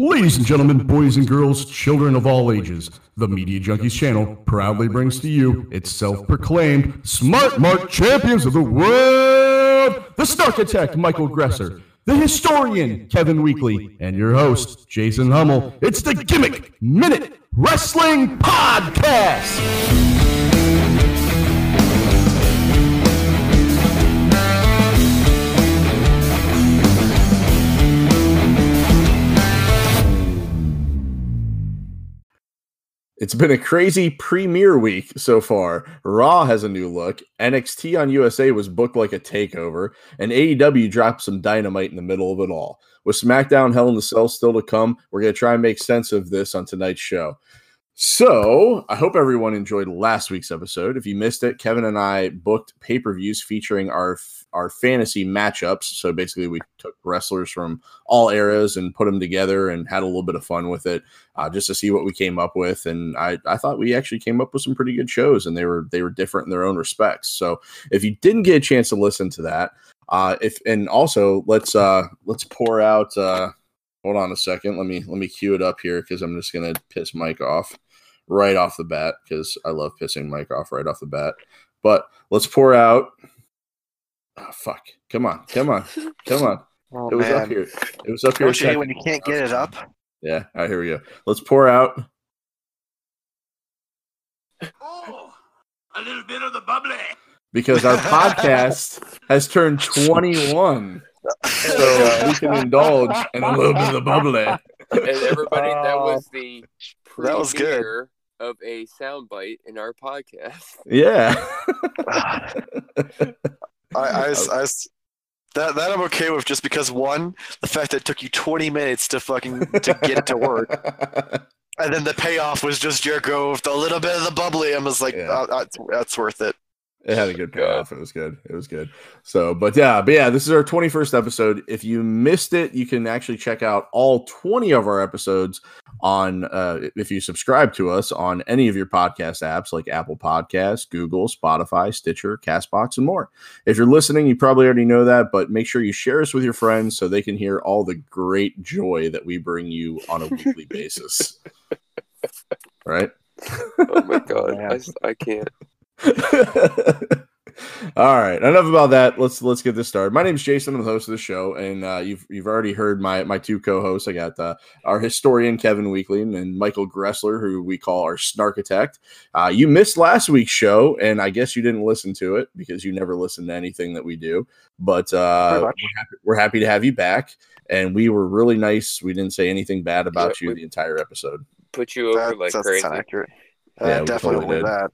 Ladies and gentlemen, boys and girls, children of all ages, the Media Junkies channel proudly brings to you its self proclaimed Smart Mark champions of the world, the Snarkitect Michael Gresser, the historian Kevin Weekly, and your host Jason Hummel. It's the Gimmick Minute Wrestling Podcast. It's been a crazy premiere week so far. Raw has a new look. NXT on USA was booked like a takeover, and AEW dropped some dynamite in the middle of it all. With SmackDown Hell in the Cell still to come, we're going to try and make sense of this on tonight's show. So, I hope everyone enjoyed last week's episode. If you missed it, Kevin and I booked pay per views featuring our our fantasy matchups. So basically, we took wrestlers from all eras and put them together and had a little bit of fun with it, uh, just to see what we came up with. And I, I thought we actually came up with some pretty good shows, and they were they were different in their own respects. So if you didn't get a chance to listen to that, uh, if and also let's uh, let's pour out. Uh, hold on a second. Let me let me cue it up here because I'm just gonna piss Mike off right off the bat because I love pissing Mike off right off the bat. But let's pour out. Oh, fuck! Come on, come on, come on! Oh, it was man. up here. It was up here. Don't you when you can't get it up? Yeah. All right, here we go. Let's pour out. Oh, a little bit of the bubbly. because our podcast has turned 21. So we can indulge in a little bit of the bubbly. and everybody, that Oh, was the that was good. premiere of a soundbite in our podcast. Yeah. I, I, I that that I'm okay with just because one, the fact that it took you 20 minutes to fucking to get it to work, and then the payoff was just Jericho with a little bit of the bubbly. I was like, Yeah. "Oh, that's, that's worth it. It had a good payoff. It was good. It was good. So, but yeah, but yeah, this is our 21st episode. If you missed it, you can actually check out all 20 of our episodes on uh if you subscribe to us on any of your podcast apps like Apple Podcasts, Google, Spotify, Stitcher, Castbox, and more. If you're listening, you probably already know that, but make sure you share us with your friends so they can hear all the great joy that we bring you on a weekly basis. Right? Oh my god, I, I, s- I can't. All right, enough about that. Let's let's get this started. My name is Jason. I'm the host of the show, and uh, you've you've already heard my my two co-hosts. I got uh, our historian Kevin Weekly and Michael Gressler, who we call our Snarkitect. Uh, you missed last week's show, and I guess you didn't listen to it because you never listen to anything that we do. But uh, we're happy, we're happy to have you back, and we were really nice. We didn't say anything bad about Yeah, you the entire episode. Put you over That, like that's crazy. not accurate. Yeah, definitely totally did. that.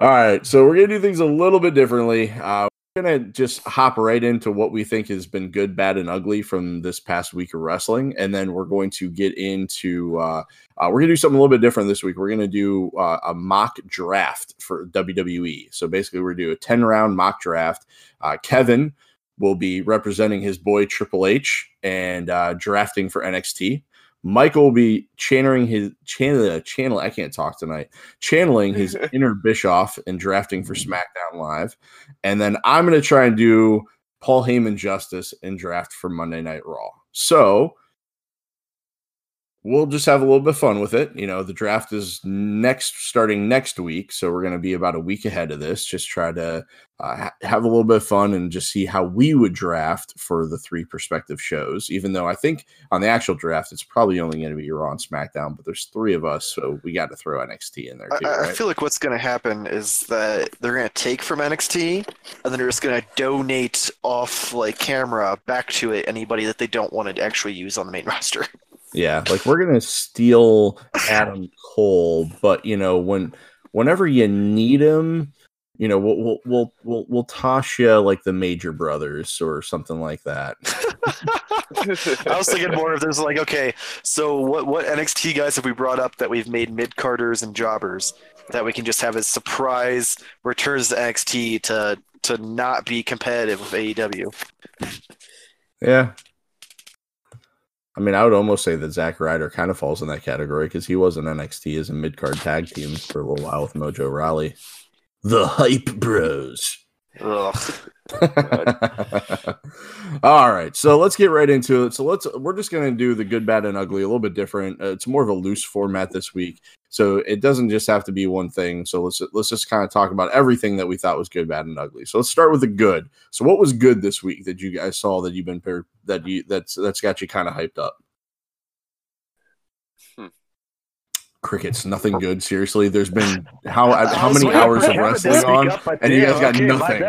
All right, so we're gonna do things a little bit differently. Uh, we're gonna just hop right into what we think has been good, bad, and ugly from this past week of wrestling, and then we're going to get into. Uh, uh, we're gonna do something a little bit different this week. We're gonna do uh, a mock draft for WWE. So basically, we're gonna do a ten round mock draft. Uh, Kevin will be representing his boy Triple H and uh, drafting for NXT. Michael will be channeling his channel uh, channel. I can't talk tonight. Channeling his inner Bischoff and drafting for mm-hmm. SmackDown Live, and then I'm going to try and do Paul Heyman justice and draft for Monday Night Raw. So we'll just have a little bit of fun with it. You know, the draft is next, starting next week, so we're going to be about a week ahead of this. Just try to uh, ha- have a little bit of fun and just see how we would draft for the three prospective shows. Even though I think on the actual draft, it's probably only going to be Raw and SmackDown, but there's three of us, so we got to throw NXT in there I, too. I- I right? feel like what's going to happen is that they're going to take from NXT and then they're just going to donate off like camera back to it anybody that they don't want to actually use on the main roster. Yeah, like we're gonna steal Adam Cole, but you know when whenever you need him, you know we'll we'll we'll we'll, we'll toss you like the Major Brothers or something like that. I was thinking more of there's like, okay, so what what NXT guys have we brought up that we've made mid carders and jobbers that we can just have as surprise returns to NXT to to not be competitive with AEW? Yeah. I mean, I would almost say that Zack Ryder kind of falls in that category because he was in NXT as a mid card tag team for a little while with Mojo Rawley. The Hype Bros. Ugh. All right, so let's get right into it. So let's we're just gonna do the good, bad, and ugly a little bit different. Uh, it's more of a loose format this week, so it doesn't just have to be one thing. So let's let's just kind of talk about everything that we thought was good, bad, and ugly. So let's start with the good. So what was good this week that you guys saw that you've been paired that you that's that's got you kind of hyped up? Hmm. Crickets, nothing good. Seriously, there's been how how many hours of wrestling on, and you guys got nothing.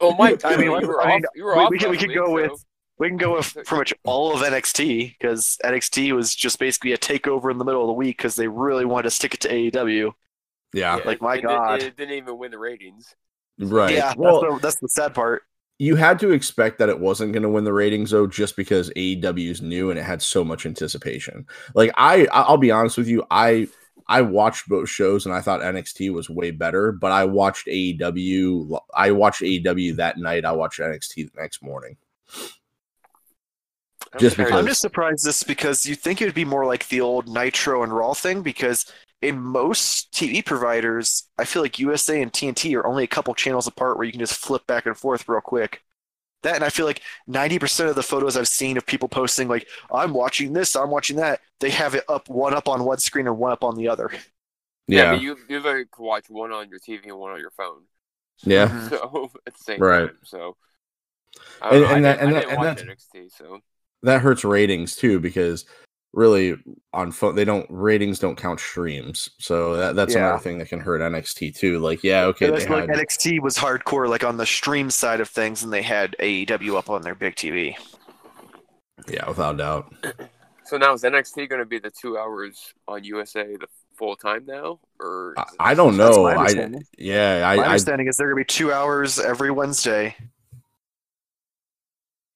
Bad. Oh, Mike, I mean, you were I mean, off. You were we- off we can- we last could week, go with- We can go with pretty much all of NXT because NXT was just basically a takeover in the middle of the week because they really wanted to stick it to AEW. Yeah, Yeah, like, my it, God. it didn't even win the ratings. right. Yeah, well, that's, the, that's the sad part. you had to expect that it wasn't going to win the ratings though just because AEW is new and it had so much anticipation. Like I I- I'll be honest with you, I I watched both shows and I thought NXT was way better, but I watched AEW I watched AEW that night, I watched NXT the next morning. I'm Just because- I'm just surprised this because you think it would be more like the old Nitro and Raw thing because in most TV providers, I feel like USA and TNT are only a couple channels apart where you can just flip back and forth real quick. That and I feel like 90% of the photos I've seen of people posting like I'm watching this, I'm watching that, they have it up one up on one screen and one up on the other. Yeah, Yeah. but you you like can watch one on your TV and one on your phone. Yeah. So at the same Right. time, so. And- I, and that- didn't, and that- and watch NXT, so That hurts ratings too because really on phone they don't ratings don't count streams. So that, that's Yeah. another thing that can hurt NXT too. Like yeah, okay, And they like had, NXT was hardcore like on the stream side of things and they had AEW up on their big TV. yeah, without doubt. so now is NXT going to be the two hours on USA the full time now, or I, I don't know. my I yeah, My I, I understanding is they're gonna be two hours every Wednesday.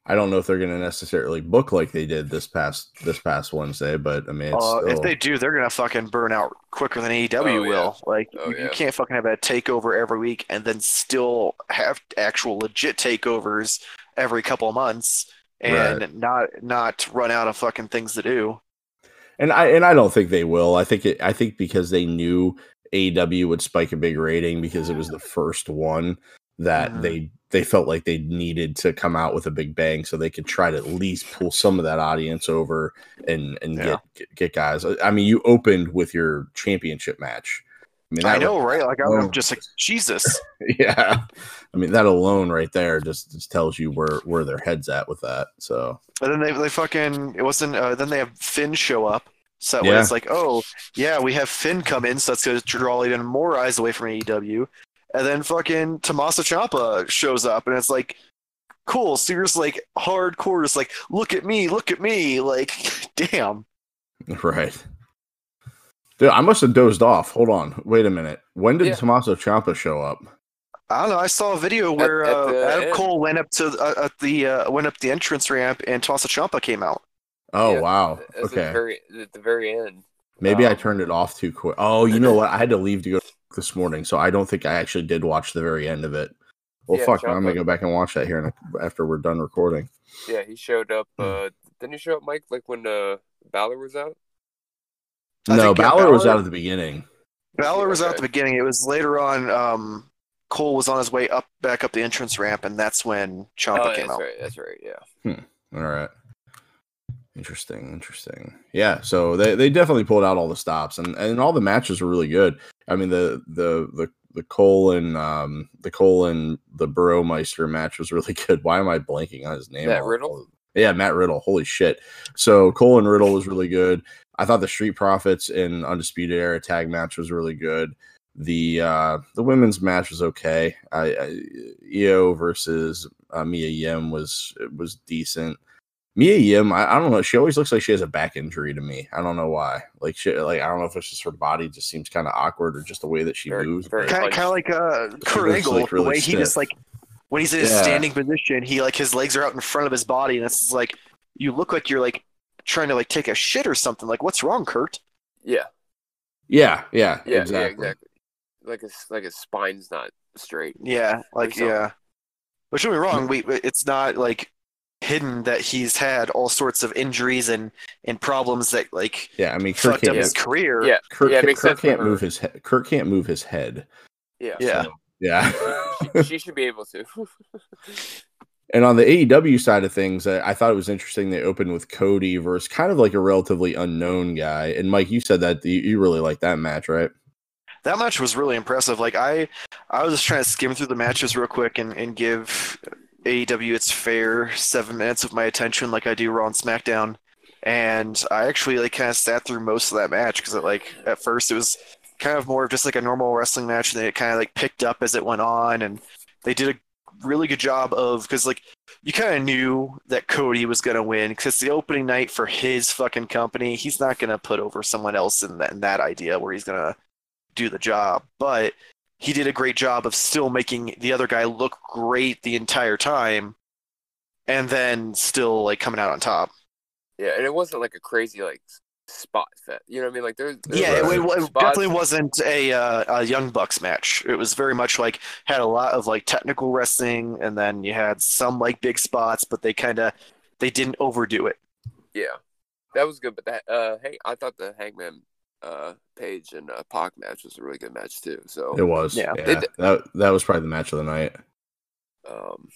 I don't know if they're going to necessarily book like they did this past this past Wednesday, but I mean, it's Uh, if they do, they're gonna fucking burn out quicker than AEW Oh, yeah. will. Like Oh, you, you can't fucking have a takeover every week and then still have actual legit takeovers every couple of months and Right. not not run out of fucking things to do. and I and I don't think they will. I think it. I think because they knew AEW would spike a big rating because it was the first one that Mhm. they they felt like they needed to come out with a big bang so they could try to at least pull some of that audience over and and Yeah. get, get guys. I mean, you opened with your championship match. I mean, I know, was- right? Like I'm. I'm just like Jesus. yeah. I mean, that alone right there just, just tells you where where their heads at with that. So And then they they fucking it wasn't. Uh, then they have Finn show up. So that way it's like, oh yeah, we have Finn come in, so that's going to draw even more eyes away from AEW. And then fucking Tommaso Ciampa shows up, and it's like, cool. So like hardcore, just like, look at me, look at me, like, damn. Right. Dude, I must have dozed off. Hold on. Wait a minute. When did Yeah. Tommaso Ciampa show up? I don't know. I saw a video where at uh, the Adam end. Cole went up to uh, at the uh, went up the entrance ramp, and Tommaso Ciampa came out. Oh Yeah, wow. At the Okay. very at the very end. Maybe I um, turned it off too quick. Oh, you know what? I had to leave to go this morning, so I don't think I actually did watch the very end of it. Well, Yeah, fuck. I'm gonna go back and watch that here in a, after we're done recording. Yeah, he showed up. Hmm. Uh, didn't he show up, Mike? Like when uh, Balor was out? I no, think, yeah, Balor was out at the beginning. Balor was out at the beginning. It was later on. Um, Cole was on his way up back up the entrance ramp, and that's when Ciampa oh, came that's out. right. That's right. Yeah. All right. Interesting, interesting. Yeah, so they, they definitely pulled out all the stops and, and all the matches were really good. I mean the the the the Cole and um the Cole and the Burrowmeister match was really good. Why am I blanking on his name? Matt Riddle? yeah, Matt Riddle. Holy shit. So Cole and Riddle was really good. I thought the Street Profits and Undisputed Era tag match was really good. The uh the women's match was okay. I, I Io versus uh, Mia Yim was was decent. Mia Yim, I, I don't know. She always looks like she has a back injury to me. I don't know why. Like she, like I don't know if it's just her body just seems kind of awkward or just the way that she Very- moves. very but- Kind, Like- kind of like uh, She Kurt Angle, like, the really way he just like when he's in his Yeah. standing position, he like his legs are out in front of his body, and it's like you look like you're like trying to like take a shit or something. Like, what's wrong, Kurt? Yeah. yeah, yeah, Yeah. exactly. Yeah. Exactly. Like his like his spine's not straight. Yeah, like yeah. But don't get me wrong, we it's not like hidden that he's had all sorts of injuries and and problems that like Yeah, I mean, Kurt fucked up his career. Yeah. Kurt, yeah, it can't- makes Kurt sense for can't move his head. Kurt can't move his head. Yeah. Yeah. So, yeah. she, she should be able to. And on the AEW side of things, I, I thought it was interesting. They opened with Cody versus kind of like a relatively unknown guy. And Mike, you said that you, you really like that match, right? that match was really impressive. Like I, I was just trying to skim through the matches real quick and, and give AEW its fair seven minutes of my attention, like I do Raw and SmackDown. And I actually like kind of sat through most of that match because like at first it was kind of more of just like a normal wrestling match, and then it kind of like picked up as it went on, and they did a really good job of because like you kind of knew that Cody was gonna win because the opening night for his fucking company, he's not gonna put over someone else in that in that idea where he's gonna do the job, but he did a great job of still making the other guy look great the entire time and then still like coming out on top. Yeah, and it wasn't like a crazy like spot fit. You know what I mean? Like there's, there's Yeah, it, it- it definitely wasn't a, uh, a Young Bucks match. It was very much like had a lot of like technical wrestling, and then you had some like big spots, but they kind of they didn't overdo it. Yeah, that was good. But that uh, hey, I thought the Hangman uh Page and uh, Pac match was a really good match too. So It was. Yeah. Yeah. It- that, that was probably the match of the night. um,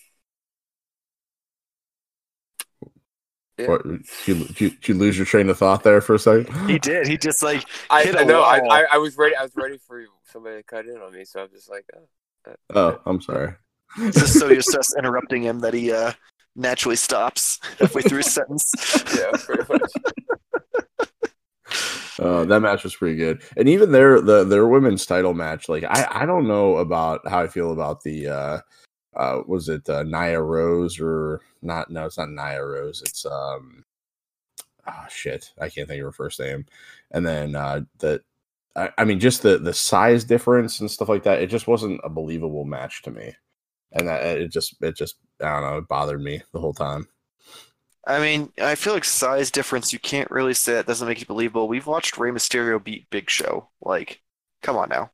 yeah. What, did, you, did, you, did you lose your train of thought there for a second? He did. He just like I, hit a I know. I, wall. I I was ready. I was ready for somebody to cut in on me. So I'm just like, oh, Oh, I'm sorry. just so you're just interrupting him that he uh, naturally stops halfway through his sentence. yeah, pretty much. Uh, that match was pretty good, and even their the their women's title match. Like I I don't know about how I feel about the uh uh was it uh, Nia Rose or not? No, it's not Nia Rose. It's um oh shit, I can't think of her first name. And then uh the I, I mean just the the size difference and stuff like that. It just wasn't a believable match to me, and that it just it just I don't know it bothered me the whole time. I mean, I feel like size difference. You can't really say that doesn't make it believable. We've watched Rey Mysterio beat Big Show. Like, come on now.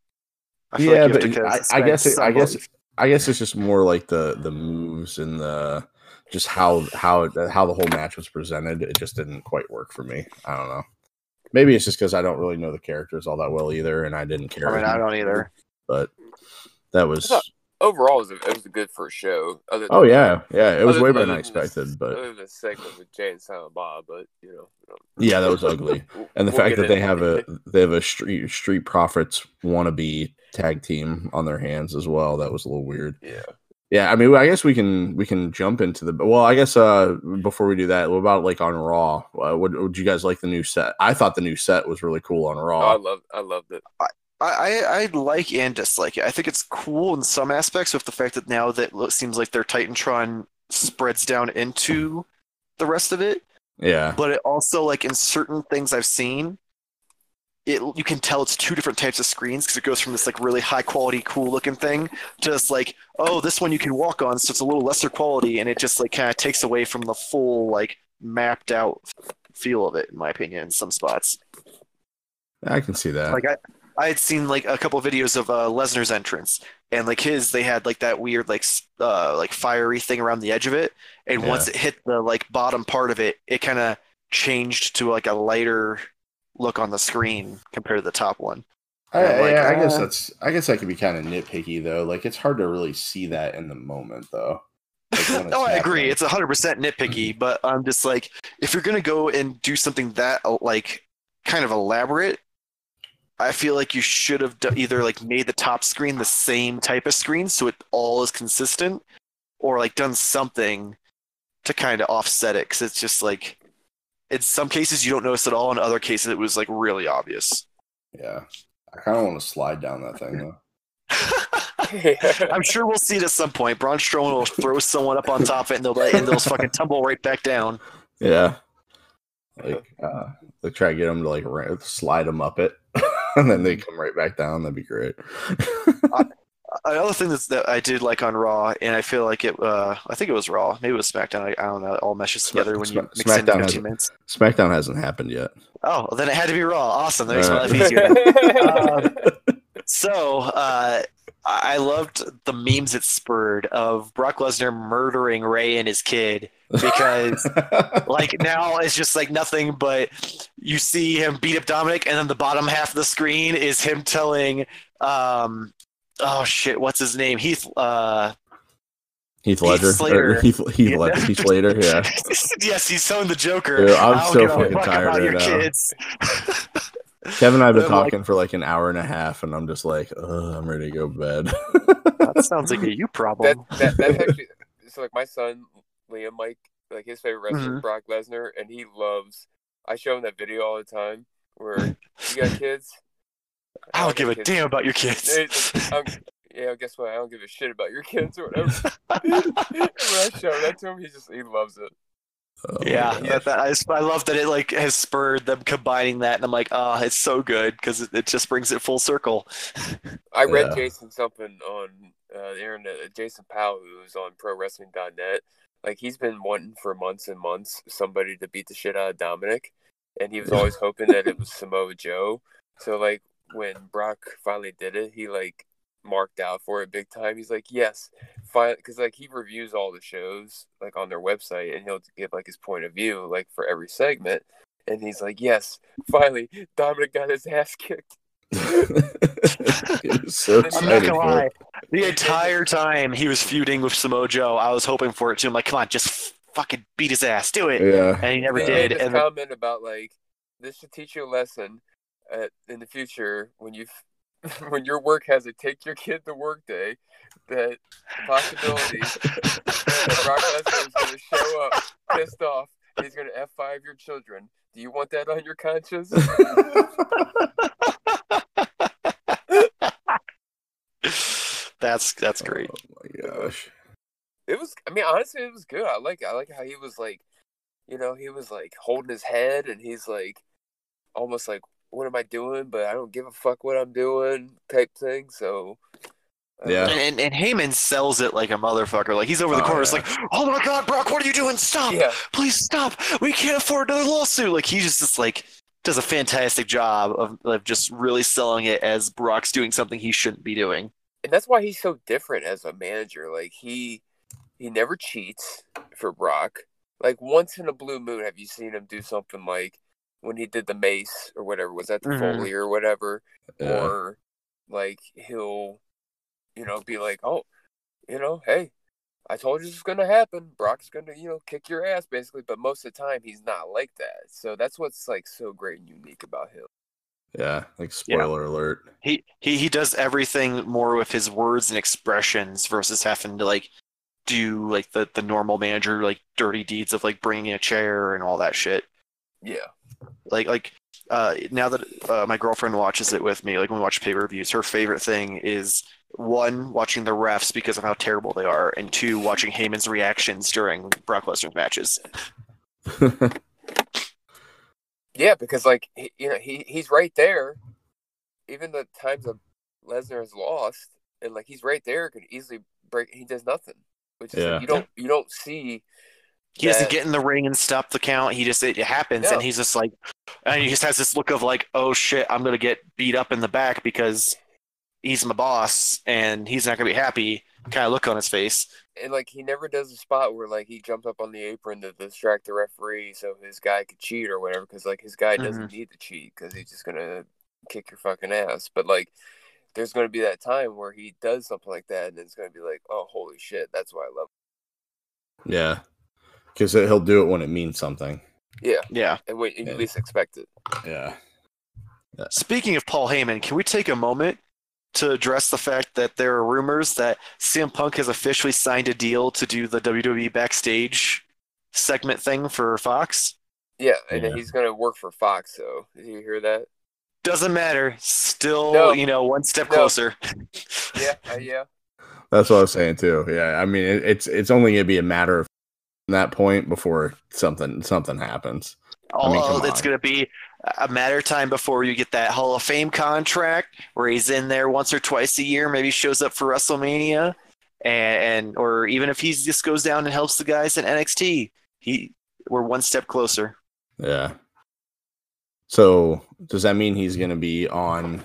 I feel Yeah, like but I- I guess it- I guess. I guess it's just more like the the moves and the just how how how the whole match was presented. It just didn't quite work for me. I don't know. Maybe it's just because I don't really know the characters all that well either, and I didn't care. I mean, I don't either. But that was. thought- Overall, it was a, it was a good first show. Other Oh than- yeah, yeah. It was way better than I than this- expected, but other than the segment with Jay and Silent Bob, but you know, you know, yeah, that was ugly. And the we'll fact that they into have it. a they have a street street profits wannabe tag team on their hands as well. That was a little weird. yeah. Yeah, I mean, I guess we can we can jump into the. Well, I guess uh before we do that, what about like on Raw? Uh, would would you guys like the new set? I thought the new set was really cool on Oh, I Raw. love I loved it. I, I, I like and dislike it. I think it's cool in some aspects with the fact that now that it seems like their Titantron spreads down into the rest of it. yeah, But it also, like, in certain things I've seen, it you can tell it's two different types of screens because it goes from this like really high quality, cool looking thing to this like, oh, this one you can walk on, so it's a little lesser quality, and it just like kind of takes away from the full like mapped out feel of it, in my opinion, in some spots. I can see that. Like I, I had seen like a couple videos of uh, Lesnar's entrance, and like his, they had like that weird like uh like fiery thing around the edge of it, and Yeah. once it hit the like bottom part of it, it kind of changed to like a lighter look on the screen compared to the top one. I, like, yeah, I guess uh, that's I guess that could be kind of nitpicky though. Like it's hard to really see that in the moment though. Like, no, I agree. happening. It's 100% nitpicky, but I'm just like, if you're going to go and do something that, uh, like, kind of elaborate, I feel like you should have either, like, made the top screen the same type of screen so it all is consistent, or, like, done something to kind of offset it. Because it's just, like, in some cases you don't notice at all, in other cases it was, like, really obvious. yeah. I kind of want to slide down that thing though. I'm sure we'll see it at some point. Braun Strowman will throw someone up on top of it, and they'll, and they'll fucking tumble right back down. Yeah. Like uh they try to get them to like slide them up it and then they come right back down. That'd be great. Another thing that's, that I did like on Raw, and I feel like it, uh, I think it was Raw, maybe it was SmackDown. I, I don't know. It all meshes together when you mix in SmackDown 15 has- minutes. SmackDown hasn't happened yet. Oh, well, then it had to be Raw. Awesome. That makes my life easier. Um, so uh, I I loved the memes it spurred of Brock Lesnar murdering Rey and his kid because like now it's just like nothing but you see him beat up Dominic, and then the bottom half of the screen is him telling um, oh shit, what's his name? Heath. Uh, Heath Ledger. or Slater. Heath, Heath, Yeah. Ledger, Heath Slater. Yeah. yes, he's selling the Joker. Dude, I'm so fucking tired about right your now. kids. Kevin and I have been I'm like- talking for like an hour and a half, and I'm just like, Ugh, I'm ready to go to bed. that sounds like a you That, problem. that that's actually so like my son Liam Mike like his favorite wrestler Mhm. Brock Lesnar and he loves I show him that video all the time where you got kids. I don't got give a kids. damn about your kids. It's I'm- yeah, guess what? I don't give a shit about your kids or whatever. when I show that to him, he just he loves it. Oh Yeah, that, that, I, just- I love that it like has spurred them combining that, and I'm like, oh, it's so good because it, it just brings it full circle. I read Yeah. Jason something on uh, the internet. uh, Jason Powell, who's on ProWrestling.net, like he's been wanting for months and months somebody to beat the shit out of Dominic, and he was always hoping that it was Samoa Joe. So like when Brock finally did it, he like marked out for it big time. He's like, yes, fine, because like he reviews all the shows like on their website, and he'll give like his point of view like for every segment. And he's like, yes, finally, Dominic got his ass kicked. He was so I'm I'm not gonna lie. The entire time he was feuding with Samoa Joe, I was hoping for it too. I'm like, come on, just fucking beat his ass, do it. Yeah. And he never He did. made this And then- comment about like this should teach you a lesson uh, in the future when you when your work has a take your kid to work day that the possibility that Brock Lesnar is going to show up pissed off he's going to F5 your children. Do you want that on your conscience? that's that's great. Oh my gosh. it was I mean honestly it was good. I like I like how he was like you know, he was like holding his head and he's like almost like what am I doing? But I don't give a fuck what I'm doing type thing. So uh, Yeah. And, and and Heyman sells it like a motherfucker. Like he's over the Oh, corner, it's yeah. like, oh my god, Brock, what are you doing? Stop! Yeah. Please stop! We can't afford another lawsuit. Like he just just like does a fantastic job of, of just really selling it as Brock's doing something he shouldn't be doing. and that's why he's so different as a manager. Like he he never cheats for Brock. Like once in a blue moon, have you seen him do something like when he did the mace or whatever? Was that the Mhm. Foley or whatever? Yeah. Or like he'll, you know, be like, oh, you know, hey, I told you this was gonna happen. Brock's gonna, you know, kick your ass basically. But most of the time, he's not like that. So that's what's like so great and unique about him. Yeah. Like spoiler alert. He he he does everything more with his words and expressions versus having to like do like the the normal manager like dirty deeds of like bringing a chair and all that shit. Yeah. like like uh now that uh, my girlfriend watches it with me like when we watch pay-per-views her favorite thing is one watching the refs because of how terrible they are and two watching Heyman's reactions during Brock Lesnar's matches Yeah, because like he, you know he he's right there. Even the times that Lesnar has lost, and like he's right there, could easily break. He does nothing, which is Yeah. like, you don't you don't see. he doesn't get in the ring and stop the count he just it happens No. and he's just like and he just has this look of like oh shit I'm gonna get beat up in the back because he's my boss and he's not gonna be happy kind of look on his face and like he never does a spot where like he jumps up on the apron to distract the referee so his guy could cheat or whatever because like his guy doesn't mm-hmm. need to cheat because he's just gonna kick your fucking ass but like there's gonna be that time where he does something like that and it's gonna be like oh holy shit that's why i love Him. yeah. Because he'll do it when it means something. yeah yeah and when you Yeah. least expect it Yeah. Speaking of Paul Heyman, can we take a moment to address the fact that there are rumors that CM Punk has officially signed a deal to do the WWE backstage segment thing for Fox? yeah and Yeah. he's gonna work for fox so did you hear that Doesn't matter. Still, No. you know, one step No. closer. yeah uh, yeah That's what I was saying too. Yeah. I mean, it, it's it's only gonna be a matter of that point before something something happens. I mean, it's on. going to be a matter of time before you get that Hall of Fame contract where he's in there once or twice a year, maybe shows up for WrestleMania, and, and or even if he just goes down and helps the guys in NXT, he we're one step closer. Yeah. So does that mean he's gonna be on?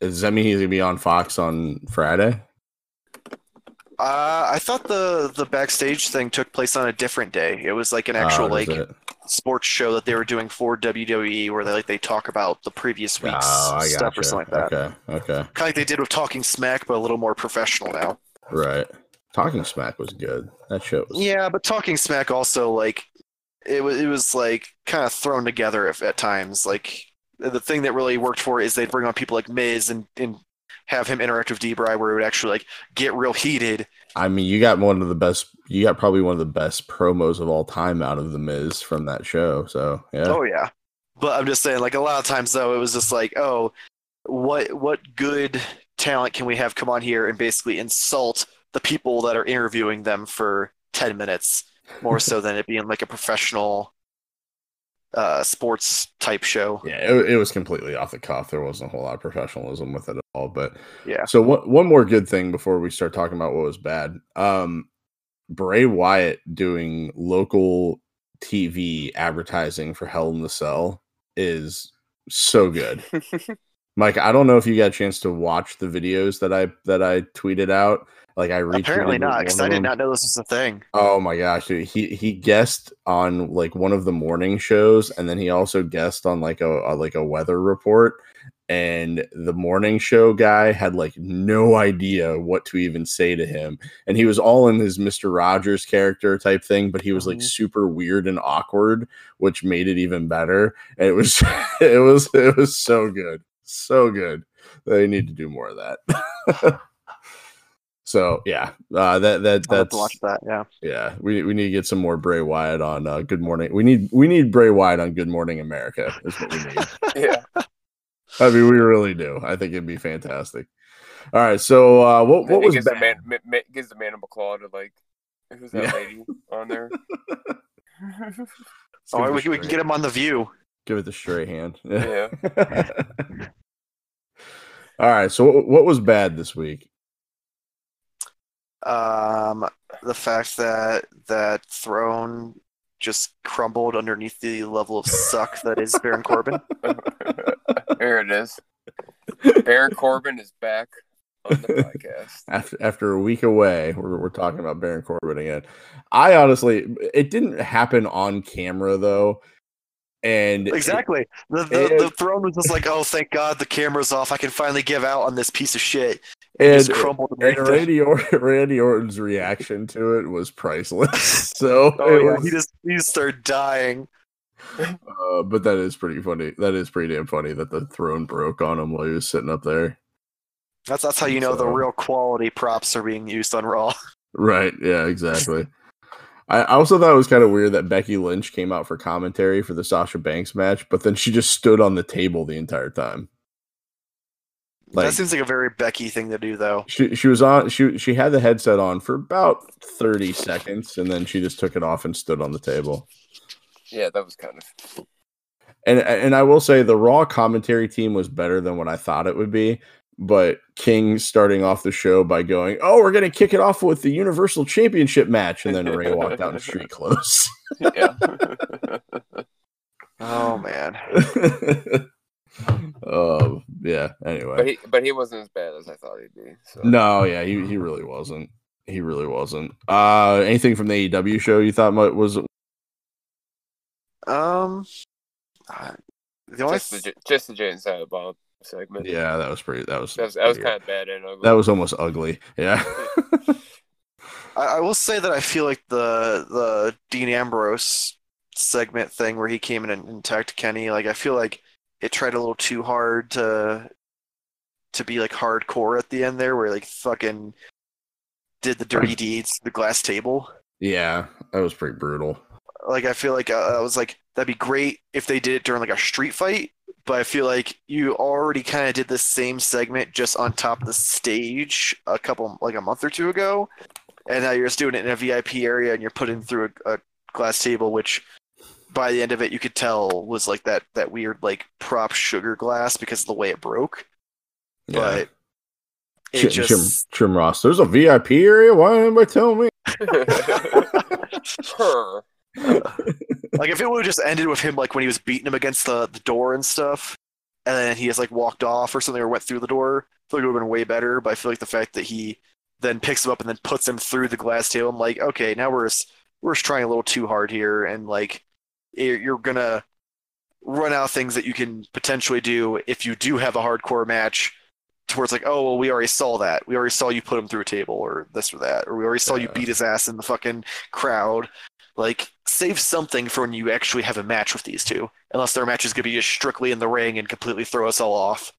Does that mean he's gonna be on Fox on Friday? Uh, I thought the the backstage thing took place on a different day. It was like an actual Oh, like it? sports show that they were doing for WWE, where they like they talk about the previous week's Oh, stuff or something like that. Okay, okay, Kind of like they did with Talking Smack, but a little more professional now. right. Talking Smack was good. That show was. Yeah, but Talking Smack also like it was it was like kind of thrown together at, at times. Like the thing that really worked for it is they'd bring on people like Miz and and have him interact with D-Bry, where it would actually like get real heated. I mean, you got one of the best. You got probably one of the best promos of all time out of the Miz from that show. So yeah, Oh yeah. But I'm just saying, like a lot of times though, it was just like, oh, what what good talent can we have come on here and basically insult the people that are interviewing them for ten minutes, more so than it being like a professional uh, sports type show. yeah, it, it was completely off the cuff. There wasn't a whole lot of professionalism with it at all. But Yeah. So one one more good thing before we start talking about what was bad. Um, Bray Wyatt doing local TV advertising for Hell in the Cell is so good. Mike, I don't know if you got a chance to watch the videos that I that I tweeted out. Like I Apparently not, because I did not know this was a thing. Oh my gosh, dude. He he guessed on like one of the morning shows, and then he also guessed on like a, a like a weather report. And the morning show guy had like no idea what to even say to him, and he was all in his Mister Rogers character type thing, but he was like Mhm. super weird and awkward, which made it even better. And it was it was it was so good, so good. They need to do more of that. so yeah, uh, that that that's to watch that. Yeah. yeah, we we need to get some more Bray Wyatt on uh, Good Morning. We need we need Bray Wyatt on Good Morning America. Is what we need. yeah. I mean, we really do. I think it'd be fantastic. All right, so uh, what what he was gives bad? the man, ma- ma- gives the Mandible Claw to like who's that Yeah. lady on there? Let's Oh, we, we can get him on the View. give it the straight hand. yeah. All right, so what, what was bad this week? Um, the fact that that throne just crumbled underneath the level of suck that is Baron Corbin. there it is. Baron Corbin is back on the podcast. After after a week away, we're we're talking about Baron Corbin again. I honestly, it didn't happen on camera though, and Exactly. The, the, the throne was just like, oh, thank God the camera's off. I can finally give out on this piece of shit. It and, just crumbled and underneath. Randy, or- Randy Orton's reaction to it was priceless. So, Oh yeah, was- he just he started dying. uh, but that is pretty funny. That is pretty damn funny that the throne broke on him while he was sitting up there. That's that's how you know the real quality props are being used on Raw. Right? Yeah, exactly. I I also thought it was kind of weird that Becky Lynch came out for commentary for the Sasha Banks match, but then she just stood on the table the entire time. Like- that seems like a very Becky thing to do, though. She she was on she she had the headset on for about 30 seconds and then she just took it off and stood on the table. Yeah, that was kind of And and I will say the Raw commentary team was better than what I thought it would be. But King starting off the show by going, "Oh, we're gonna kick it off with the Universal Championship match," and then Rey walked out in street clothes. yeah. Oh man. Oh yeah. but Anyway, he but he wasn't as bad as I thought he'd be. So no, yeah, he he really wasn't. He really wasn't. Uh, anything from the AEW show you thought might, was Um. uh, The only just the J- just the Jay and Silent Bob segment. yeah, that was pretty. That was That was, that was kind of bad and ugly. that was almost ugly. Yeah. I, I will say that I feel like the the Dean Ambrose segment thing where he came in and, and attacked Kenny, like I feel like it tried a little too hard to to be like hardcore at the end there, where like fucking did the dirty deeds the glass table. yeah, that was pretty brutal. Like I feel like uh, I was like that'd be great if they did it during like a street fight, but I feel like you already kind of did the same segment just on top of the stage a couple like a month or two ago, and now you're just doing it in a VIP area and you're putting through a, a glass table, which by the end of it you could tell was like that that weird like prop sugar glass because of the way it broke, Yeah. but it Trim, just Trim, Trim Ross. There's a VIP area. Why didn't anybody tell me? Her. like if it would have just ended with him like when he was beating him against the, the door and stuff and then he has like walked off or something or went through the door i feel like it would have been way better but i feel like the fact that he then picks him up and then puts him through the glass table. I'm like, okay, now we're just, we're just trying a little too hard here, and like you're you're gonna run out of things that you can potentially do if you do have a hardcore match. Towards like, oh well, we already saw that. We already saw you put him through a table, or this or that, or we already saw you beat his ass in the fucking crowd. Like, save something for when you actually have a match with these two, unless their match is gonna be just strictly in the ring and completely throw us all off.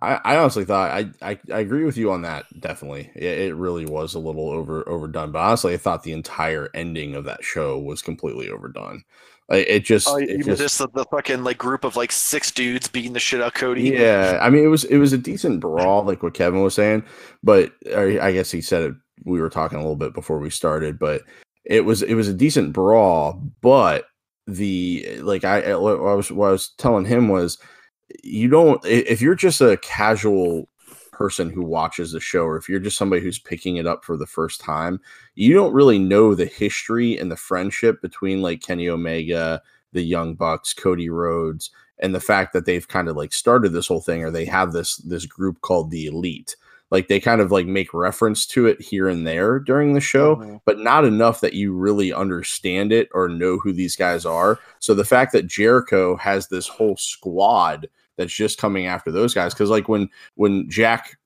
I, I honestly thought I, I I agree with you on that. Definitely, it, it really was a little over overdone. But honestly, I thought the entire ending of that show was completely overdone. Like, it just, Oh, it even just, just the, the fucking like group of like six dudes beating the shit out of Cody. yeah. I mean, it was it was a decent brawl, like what Kevin was saying. But I guess he said it. We were talking a little bit before we started, but it was it was a decent brawl. But the like I, I what I was what I was telling him was you don't if you're just a casual person who watches the show or if you're just somebody who's picking it up for the first time you don't really know the history and the friendship between like kenny omega the young bucks cody rhodes and the fact that they've kind of like started this whole thing or they have this this group called the elite like they kind of like make reference to it here and there during the show Mhm. but not enough that you really understand it or know who these guys are. So the fact that Jericho has this whole squad that's just coming after those guys, because like when when Jack,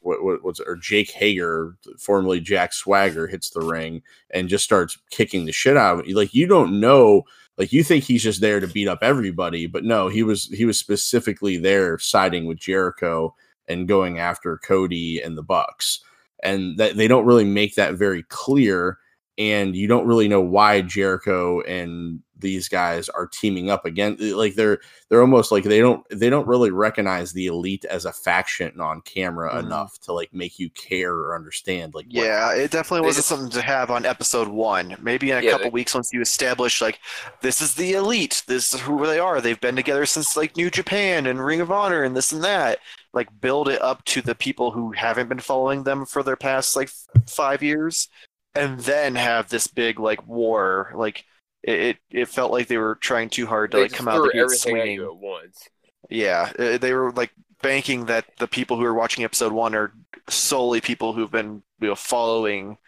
what, what what's or Jake Hager, formerly Jack Swagger, hits the ring and just starts kicking the shit out of it, like you don't know. Like you think he's just there to beat up everybody, but no, he was he was specifically there siding with Jericho and going after Cody and the Bucks. And that they don't really make that very clear and you don't really know why Jericho and these guys are teaming up again like they're they're almost like they don't they don't really recognize the elite as a faction on camera Mhm. enough to like make you care or understand like what Yeah, it definitely wasn't just- something to have on episode one. Maybe in a Yeah, couple they- weeks once you establish like this is the elite, this is who they are. They've been together since like New Japan and Ring of Honor and this and that. Like build it up to the people who haven't been following them for their past like f- five years, and then have this big like war. Like it, it, it felt like they were trying too hard to They like come out threw the gate everything at swinging. at once. Yeah, uh, they were like banking that the people who are watching episode one are solely people who've been you know following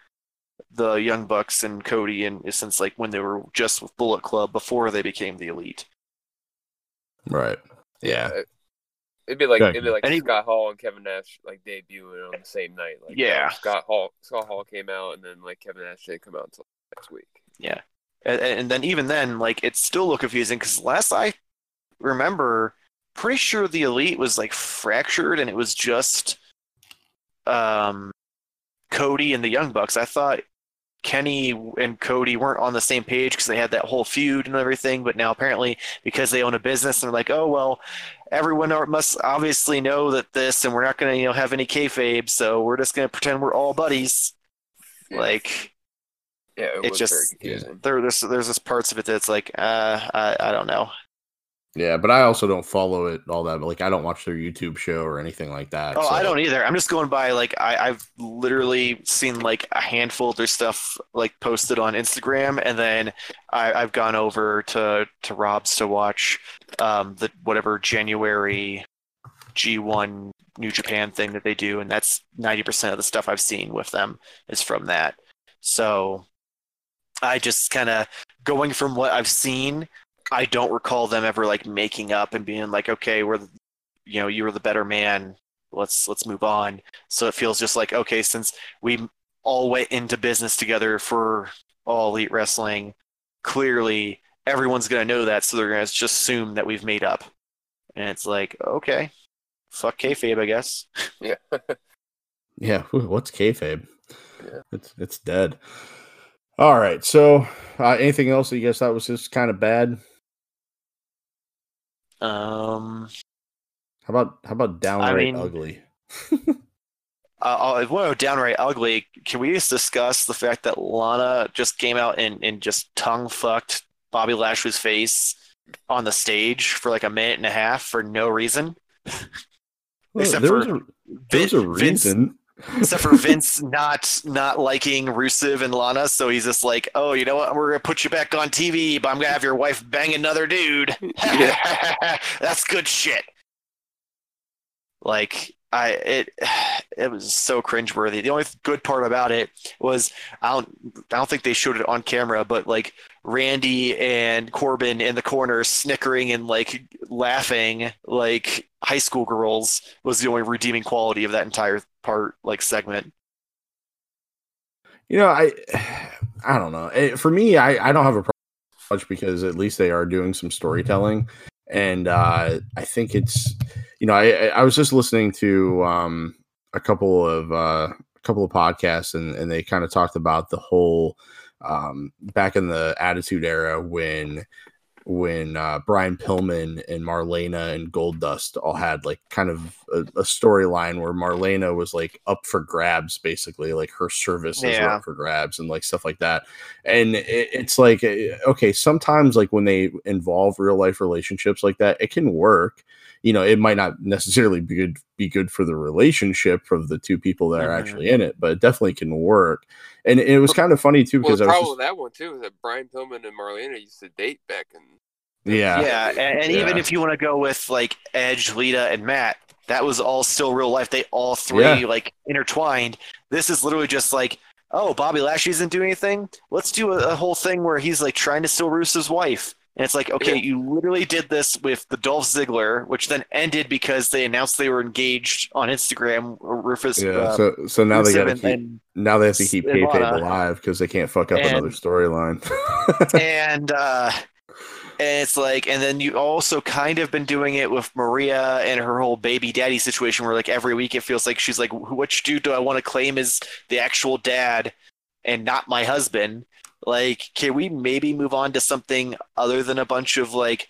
the Young Bucks and Cody and since like when they were just with Bullet Club before they became the Elite. right yeah Uh, It'd be like it'd be like And he- Scott Hall and Kevin Nash like debuting on the same night. Like Yeah. Scott Hall Scott Hall came out and then like Kevin Nash didn't come out until next week. And, and then even then, like it's still a little confusing because last I remember, pretty sure the Elite was like fractured and it was just um Cody and the Young Bucks. I thought Kenny and Cody weren't on the same page because they had that whole feud and everything. But now apparently, because they own a business, they're like, oh well, everyone are- must obviously know that this, and we're not going to you know have any kayfabe, so we're just going to pretend we're all buddies. Like Yeah, it It was just- confusing. there, there's there's this parts of it that's like, uh, I, I don't know. yeah but i also don't follow it all that like i don't watch their youtube show or anything like that Oh, I don't either. I'm just going by like I, I've literally seen like a handful of their stuff like posted on Instagram, and then I, I've gone over to to Rob's to watch um, the whatever January G1 New Japan thing that they do, and that's ninety percent of the stuff I've seen with them is from that. So I just kind of going from what I've seen. I don't recall them ever like making up and being like, okay, we're the, you know you were the better man let's let's move on so it feels just like okay since we all went into business together for all elite wrestling clearly everyone's going to know that so they're going to just assume that we've made up and it's like okay fuck kayfabe i guess Yeah. Yeah, what's kayfabe? Yeah. It's it's dead. All right. So, uh, anything else that you guys thought was just kind of bad? um How about how about downright mean- ugly? uh, if we're downright ugly can we just discuss the fact that lana just came out and, and just tongue fucked bobby lashley's face on the stage for like a minute and a half for no reason Well, Except for a, there was a Vin- Vince- reason. Except for Vince not not liking Rusev and Lana, so he's just like, oh, you know what? We're gonna put you back on TV, but I'm gonna have your wife bang another dude. That's good shit. Like I it it was so cringeworthy. The only good part about it was I don't I don't think they showed it on camera, but like Randy and Corbin in the corner snickering and like laughing like high school girls was the only redeeming quality of that entire part like segment. You know, I I don't know. It, for me, I I don't have a problem much because at least they are doing some storytelling, and uh, I think it's you know I I was just listening to um, a couple of uh, a couple of podcasts and and they kind of talked about the whole um, back in the Attitude Era when when uh, Brian Pillman and Marlena and Goldust all had like kind of a, a storyline where Marlena was like up for grabs, basically like her services were up for grabs and like stuff like that. And it, it's like eh, okay, sometimes like when they involve real life relationships like that, it can work. You know, it might not necessarily be good be good for the relationship of the two people that are Mhm. actually in it, but it definitely can work. And it was kind of funny too Well, because the I was problem just, with that one too is that Brian Pillman and Marlena used to date back in. yeah, Yeah, and, and even if you want to go with like Edge, Lita, and Matt, that was all still real life. They all three Yeah. like intertwined. This is literally just like, oh, Bobby Lashley isn't doing anything. Let's do a, a whole thing where he's like trying to steal Rusev's wife. And it's like, okay, Yeah. you literally did this with the Dolph Ziggler, which then ended because they announced they were engaged on Instagram. Rufus, yeah. uh, so so now they Rusev got to keep and now they have to keep and kayfabe alive because they can't fuck up another storyline. and uh and it's like and then you also kind of been doing it with maria and her whole baby daddy situation where like every week it feels like she's like "Wh- which dude do i want to claim as the actual dad and not my husband like can we maybe move on to something other than a bunch of like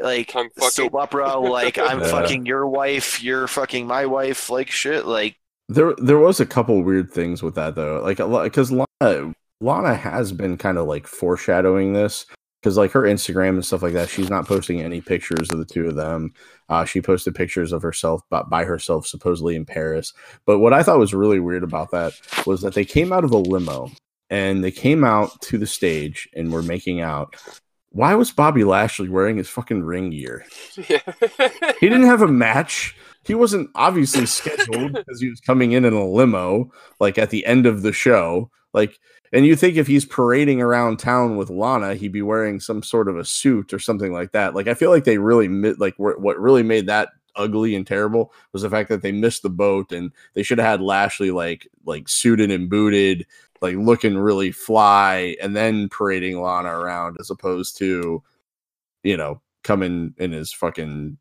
like Tongue fucking. soap opera like i'm Yeah. fucking your wife you're fucking my wife like shit like there there was a couple weird things with that though, like because Lana Lana has been kind of like foreshadowing this because like her Instagram and stuff like that, she's not posting any pictures of the two of them. Uh, she posted pictures of herself by, by herself, supposedly in Paris. But what I thought was really weird about that was that they came out of a limo and they came out to the stage and were making out. Why was Bobby Lashley wearing his fucking ring gear? Yeah. He didn't have a match. He wasn't obviously scheduled because he was coming in in a limo, like at the end of the show. Like, and you think if he's parading around town with Lana, he'd be wearing some sort of a suit or something like that. Like, I feel like they really like what really made that ugly and terrible was the fact that they missed the boat and they should have had Lashley like like suited and booted, like looking really fly, and then parading Lana around as opposed to, you know, coming in his fucking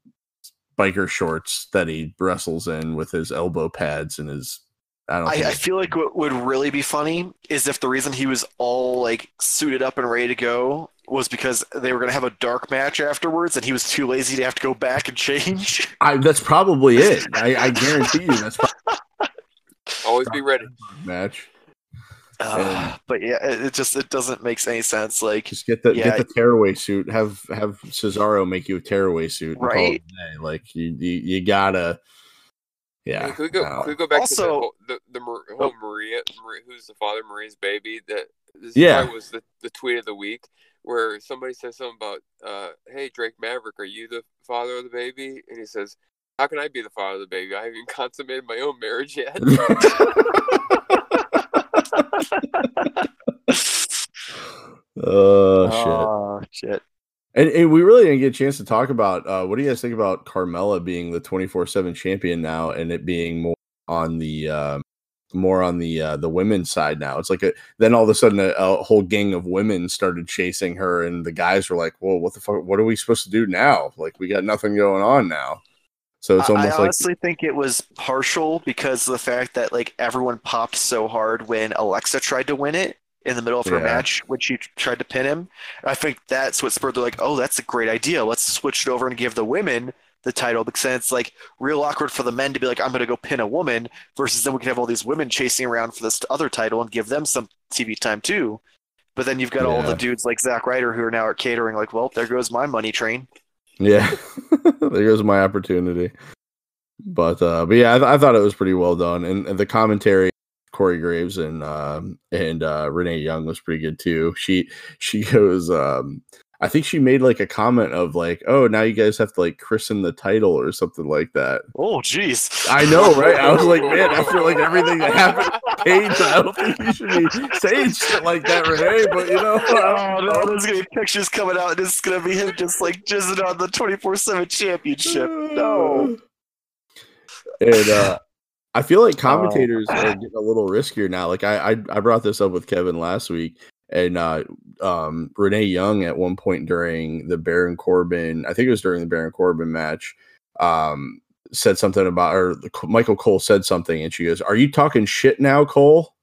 biker shorts that he wrestles in with his elbow pads and his. I don't. I, I feel like what would really be funny is if the reason he was all like suited up and ready to go was because they were going to have a dark match afterwards and he was too lazy to have to go back and change. I, that's probably it. I, I guarantee you that's probably Always be ready. match. Uh, but yeah, it, it just it doesn't make any sense. Like, Just get the Yeah. get the tearaway suit. Have have Cesaro make you a tearaway suit. and call it Right. day. Like you, you you gotta. Yeah. Hey, can we go? no. Can we go back Also- to the whole, the, the whole Oh. Maria, Maria, who's the father of Maria's baby? That this Yeah. was the, the tweet of the week where somebody says something about, uh, "Hey Drake Maverick, are you the father of the baby?" And he says, "How can I be the father of the baby? I haven't consummated my own marriage yet." Oh shit. oh shit. And, and we really didn't get a chance to talk about uh, what do you guys think about Carmella being the twenty four seven champion now, and it being more on the um more on the uh, the women's side now. It's like a, then all of a sudden a, a whole gang of women started chasing her, and the guys were like, "Whoa, what the fuck? What are we supposed to do now? Like we got nothing going on now." So it's I- almost I like honestly think it was partial because of the fact that like everyone popped so hard when Alexa tried to win it in the middle of her Yeah. match when she tried to pin him. I think that's what spurred. They're like, oh, that's a great idea. Let's switch it over and give the women the title because then it's like real awkward for the men to be like, I'm going to go pin a woman versus then we can have all these women chasing around for this other title and give them some TV time too. But then you've got all the dudes like Zack Ryder who are now at catering, like, well, there goes my money train. Yeah, there goes my opportunity. But uh, but yeah, I, th- I thought it was pretty well done, and, and the commentary, Corey Graves and um, and uh, Renee Young was pretty good too. She she goes, um, I think she made like a comment of like, "Oh, now you guys have to like christen the title or something like that." Oh, jeez. I know, right? I was like, man, after like everything that happened, Paige, I don't think you should be saying shit like that, Renee. But you know, Oh no, there's gonna be pictures coming out, and it's gonna be him just like jizzing on the 24/7 championship. No. and uh, I feel like commentators are getting a little riskier now. Like I, I, I brought this up with Kevin last week, and uh, um, Renee Young at one point during the Baron Corbin, I think it was during the Baron Corbin match, um, said something about, or Michael Cole said something, and she goes, "Are you talking shit now, Cole?"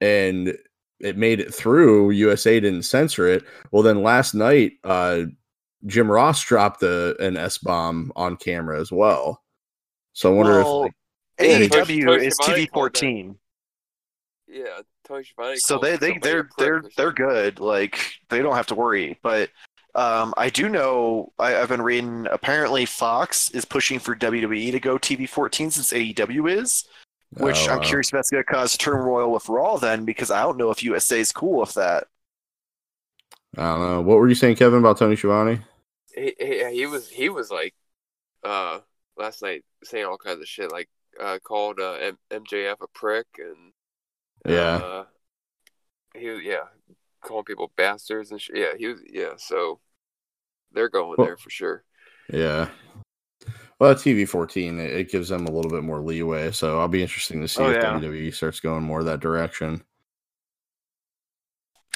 And it made it through. USA didn't censor it. Well, then last night, uh, Jim Ross dropped a, an S bomb on camera as well. So I wonder Well, if like, AEW is TV 14, Yeah, Tony Schiavone. So they, they they're they're they're good. Like they don't have to worry. But um, I do know I, I've been reading. Apparently, Fox is pushing for WWE to go TV 14 since AEW is. Which Oh, I'm curious if that's going to cause turmoil with Raw then, because I don't know if USA is cool with that. I don't know. What were you saying, Kevin, about Tony Schiavone? He, he he was he was like, uh, last night saying all kinds of shit like uh called uh M- MJF a prick and Yeah. uh, he was yeah calling people bastards and shit. Yeah, he was yeah. So they're going Well- there for sure. Yeah. Well, TV 14, it, it gives them a little bit more leeway. So I'll be interesting to see Oh, if yeah. WWE starts going more that direction.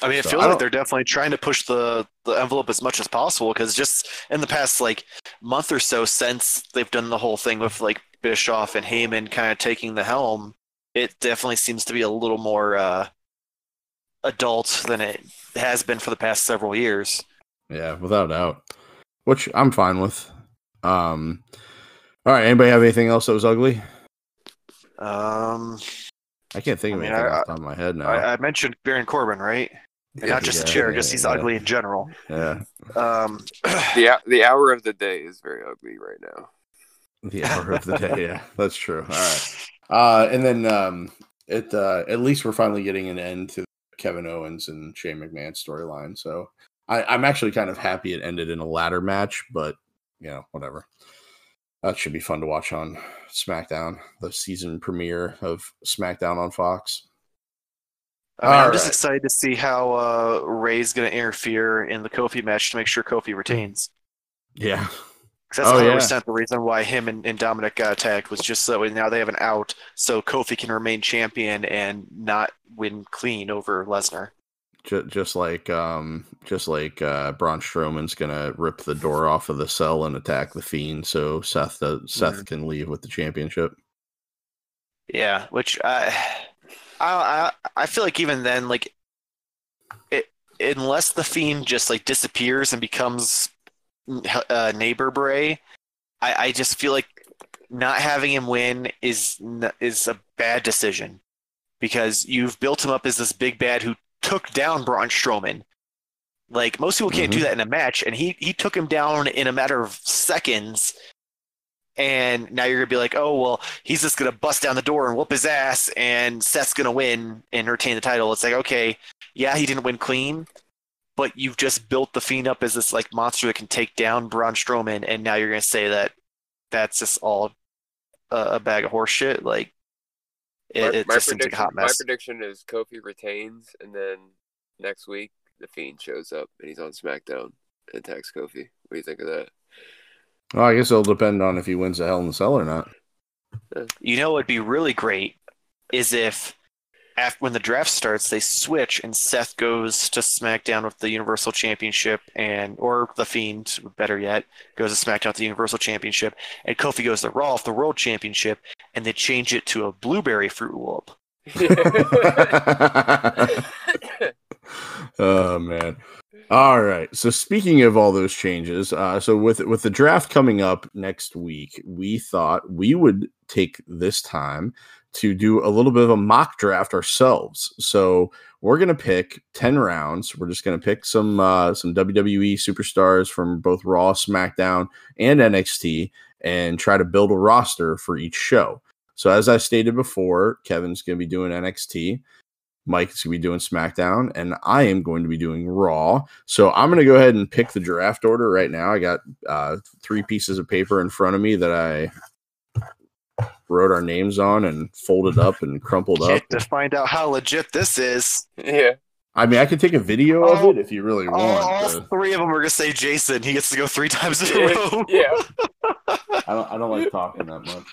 I mean, it So feels I like they're definitely trying to push the, the envelope as much as possible because just in the past like month or so since they've done the whole thing with like Bischoff and Heyman kind of taking the helm, it definitely seems to be a little more uh, adult than it has been for the past several years. Yeah, without a doubt. Which I'm fine with. Um all right, anybody have anything else that was ugly? Um, I can't think of I mean, anything I- off the top of my head now. I, I mentioned Baron Corbin, right? And not just the chair, yeah, just he's yeah. ugly in general. yeah. Um, The the hour of the day is very ugly right now. The hour of the day. Yeah, that's true. All right. Uh, and then um, it uh, at least we're finally getting an end to Kevin Owens and Shane McMahon storyline. So I, I'm actually kind of happy it ended in a ladder match, but you know, whatever. That should be fun to watch on SmackDown, the season premiere of SmackDown on Fox. I mean, I'm All just excited to see how uh, Rey's going to interfere in the Kofi match to make sure Kofi retains. Yeah. That's Oh, 100 yeah. percent the reason why him and, and Dominik got attacked was just so now they have an out, so Kofi can remain champion and not win clean over Lesnar. Just, just like um, just like uh, Braun Strowman's gonna rip the door off of the cell and attack the Fiend, so Seth does, Seth can leave with the championship. Yeah, which I, I, I, I feel like even then, like, it unless the fiend just like disappears and becomes uh, neighbor Bray, I, I just feel like not having him win is is a bad decision because you've built him up as this big bad who took down Braun Strowman. Like most people can't do Mhm. that in a match, and he he took him down in a matter of seconds. And now you're gonna be like, oh well, he's just gonna bust down the door and whoop his ass, and Seth's gonna win and retain the title. It's like, okay, yeah, he didn't win clean, but you've just built the Fiend up as this like monster that can take down Braun Strowman, and now you're gonna say that that's just all a, a bag of horse shit. Like, it, my, it my just seems like a prediction, hot my prediction is Kofi retains, and then next week the Fiend shows up and he's on SmackDown and attacks Kofi. What do you think of that? Well, I guess it'll depend on if he wins the Hell in the Cell or not. You know, what'd be really great is if after when the draft starts, they switch and Seth goes to SmackDown with the Universal Championship, and or the Fiend, better yet, goes to SmackDown with the Universal Championship, and Kofi goes to Raw with the World Championship, and they change it to a blueberry fruit whoop. oh man. All right. So speaking of all those changes, uh, so with with the draft coming up next week, we thought we would take this time to do a little bit of a mock draft ourselves. So we're gonna pick ten rounds. We're just gonna pick some uh, some WWE superstars from both Raw, SmackDown, and NXT, and try to build a roster for each show. So as I stated before, Kevin's gonna be doing NXT. Mike is going to be doing SmackDown, and I am going to be doing Raw. So I'm going to go ahead and pick the draft order right now. I got uh, three pieces of paper in front of me that I wrote our names on and folded up and crumpled up. to find out how legit this is. Yeah. I mean, I could take a video of Oh, it if you really All, want. all but three of them are gonna say Jason. He gets to go three times in a row. Yeah. I don't. I don't like talking that much.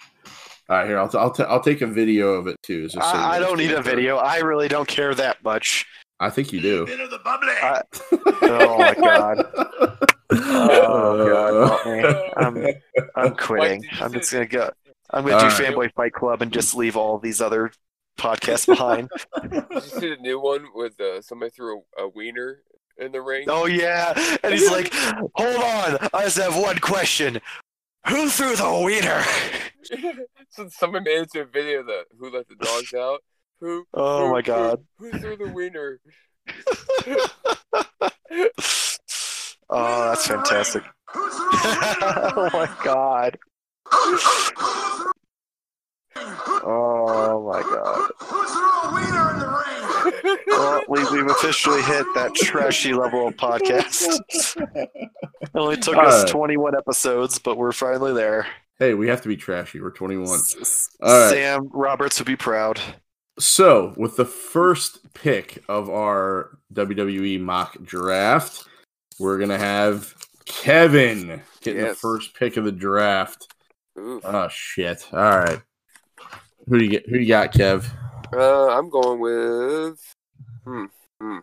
All right, here I'll t- I'll, t- I'll take a video of it too. just so I, I don't need can- a video. I really don't care that much. I think you do. Bit of the bubbly. I- Oh my god. Oh god. help me. Uh, I'm I'm quitting. I'm just gonna go. I'm gonna do All right. Fanboy Fight Club and just leave all these other podcasts behind. Did you see the new one with uh, somebody threw a, a wiener in the ring? Oh yeah, and he's like, "Hold on, I just have one question. Who threw the wiener?" so somebody made it to a video that who let the dogs out. Who? Oh who- my god. Who, who threw the wiener? Oh, that's fantastic. Oh my god. Oh my god. Who's the wiener in the ring? Well, we, we've officially hit that trashy level of podcast. It only took us Alright. 21 episodes, but we're finally there. Hey, we have to be trashy. We're 21. S- All right. Sam Roberts would be proud. So, with the first pick of our WWE mock draft, we're gonna have Kevin getting the first pick of the draft. Oof. Oh shit! All right, who do you get? Who you got, Kev? Uh, I'm going with. Hmm. Hmm.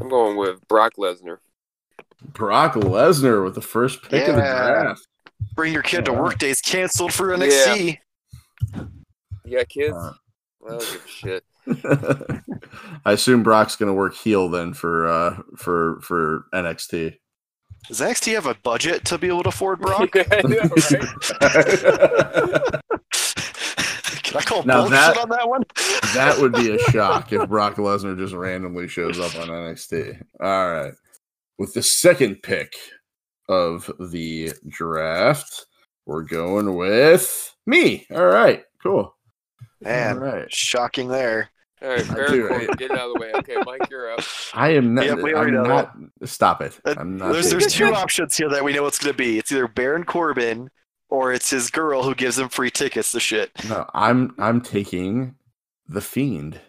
I'm going with Brock Lesnar. Brock Lesnar with the first pick of the draft. Bring your kid to Alright. work days canceled for NXT. You got kids? Uh. I don't give a shit. I assume Brock's gonna work heel then for uh for for NXT. Does NXT have a budget to be able to afford Brock? I know, right? Can I call Now bullshit that- on that one? That would be a shock if Brock Lesnar just randomly shows up on NXT. All right. With the second pick of the draft, we're going with me. All right. Cool. Man, All right. shocking there. All right, Baron do, Corbin, get it out of the way. Okay, Mike, you're up. I am not. Yeah, we already I'm know not stop it. Uh, I'm not. There's, there's two options here that we know it's going to be. It's either Baron Corbin or it's his girl who gives him free tickets to shit. No, I'm I'm taking the Fiend,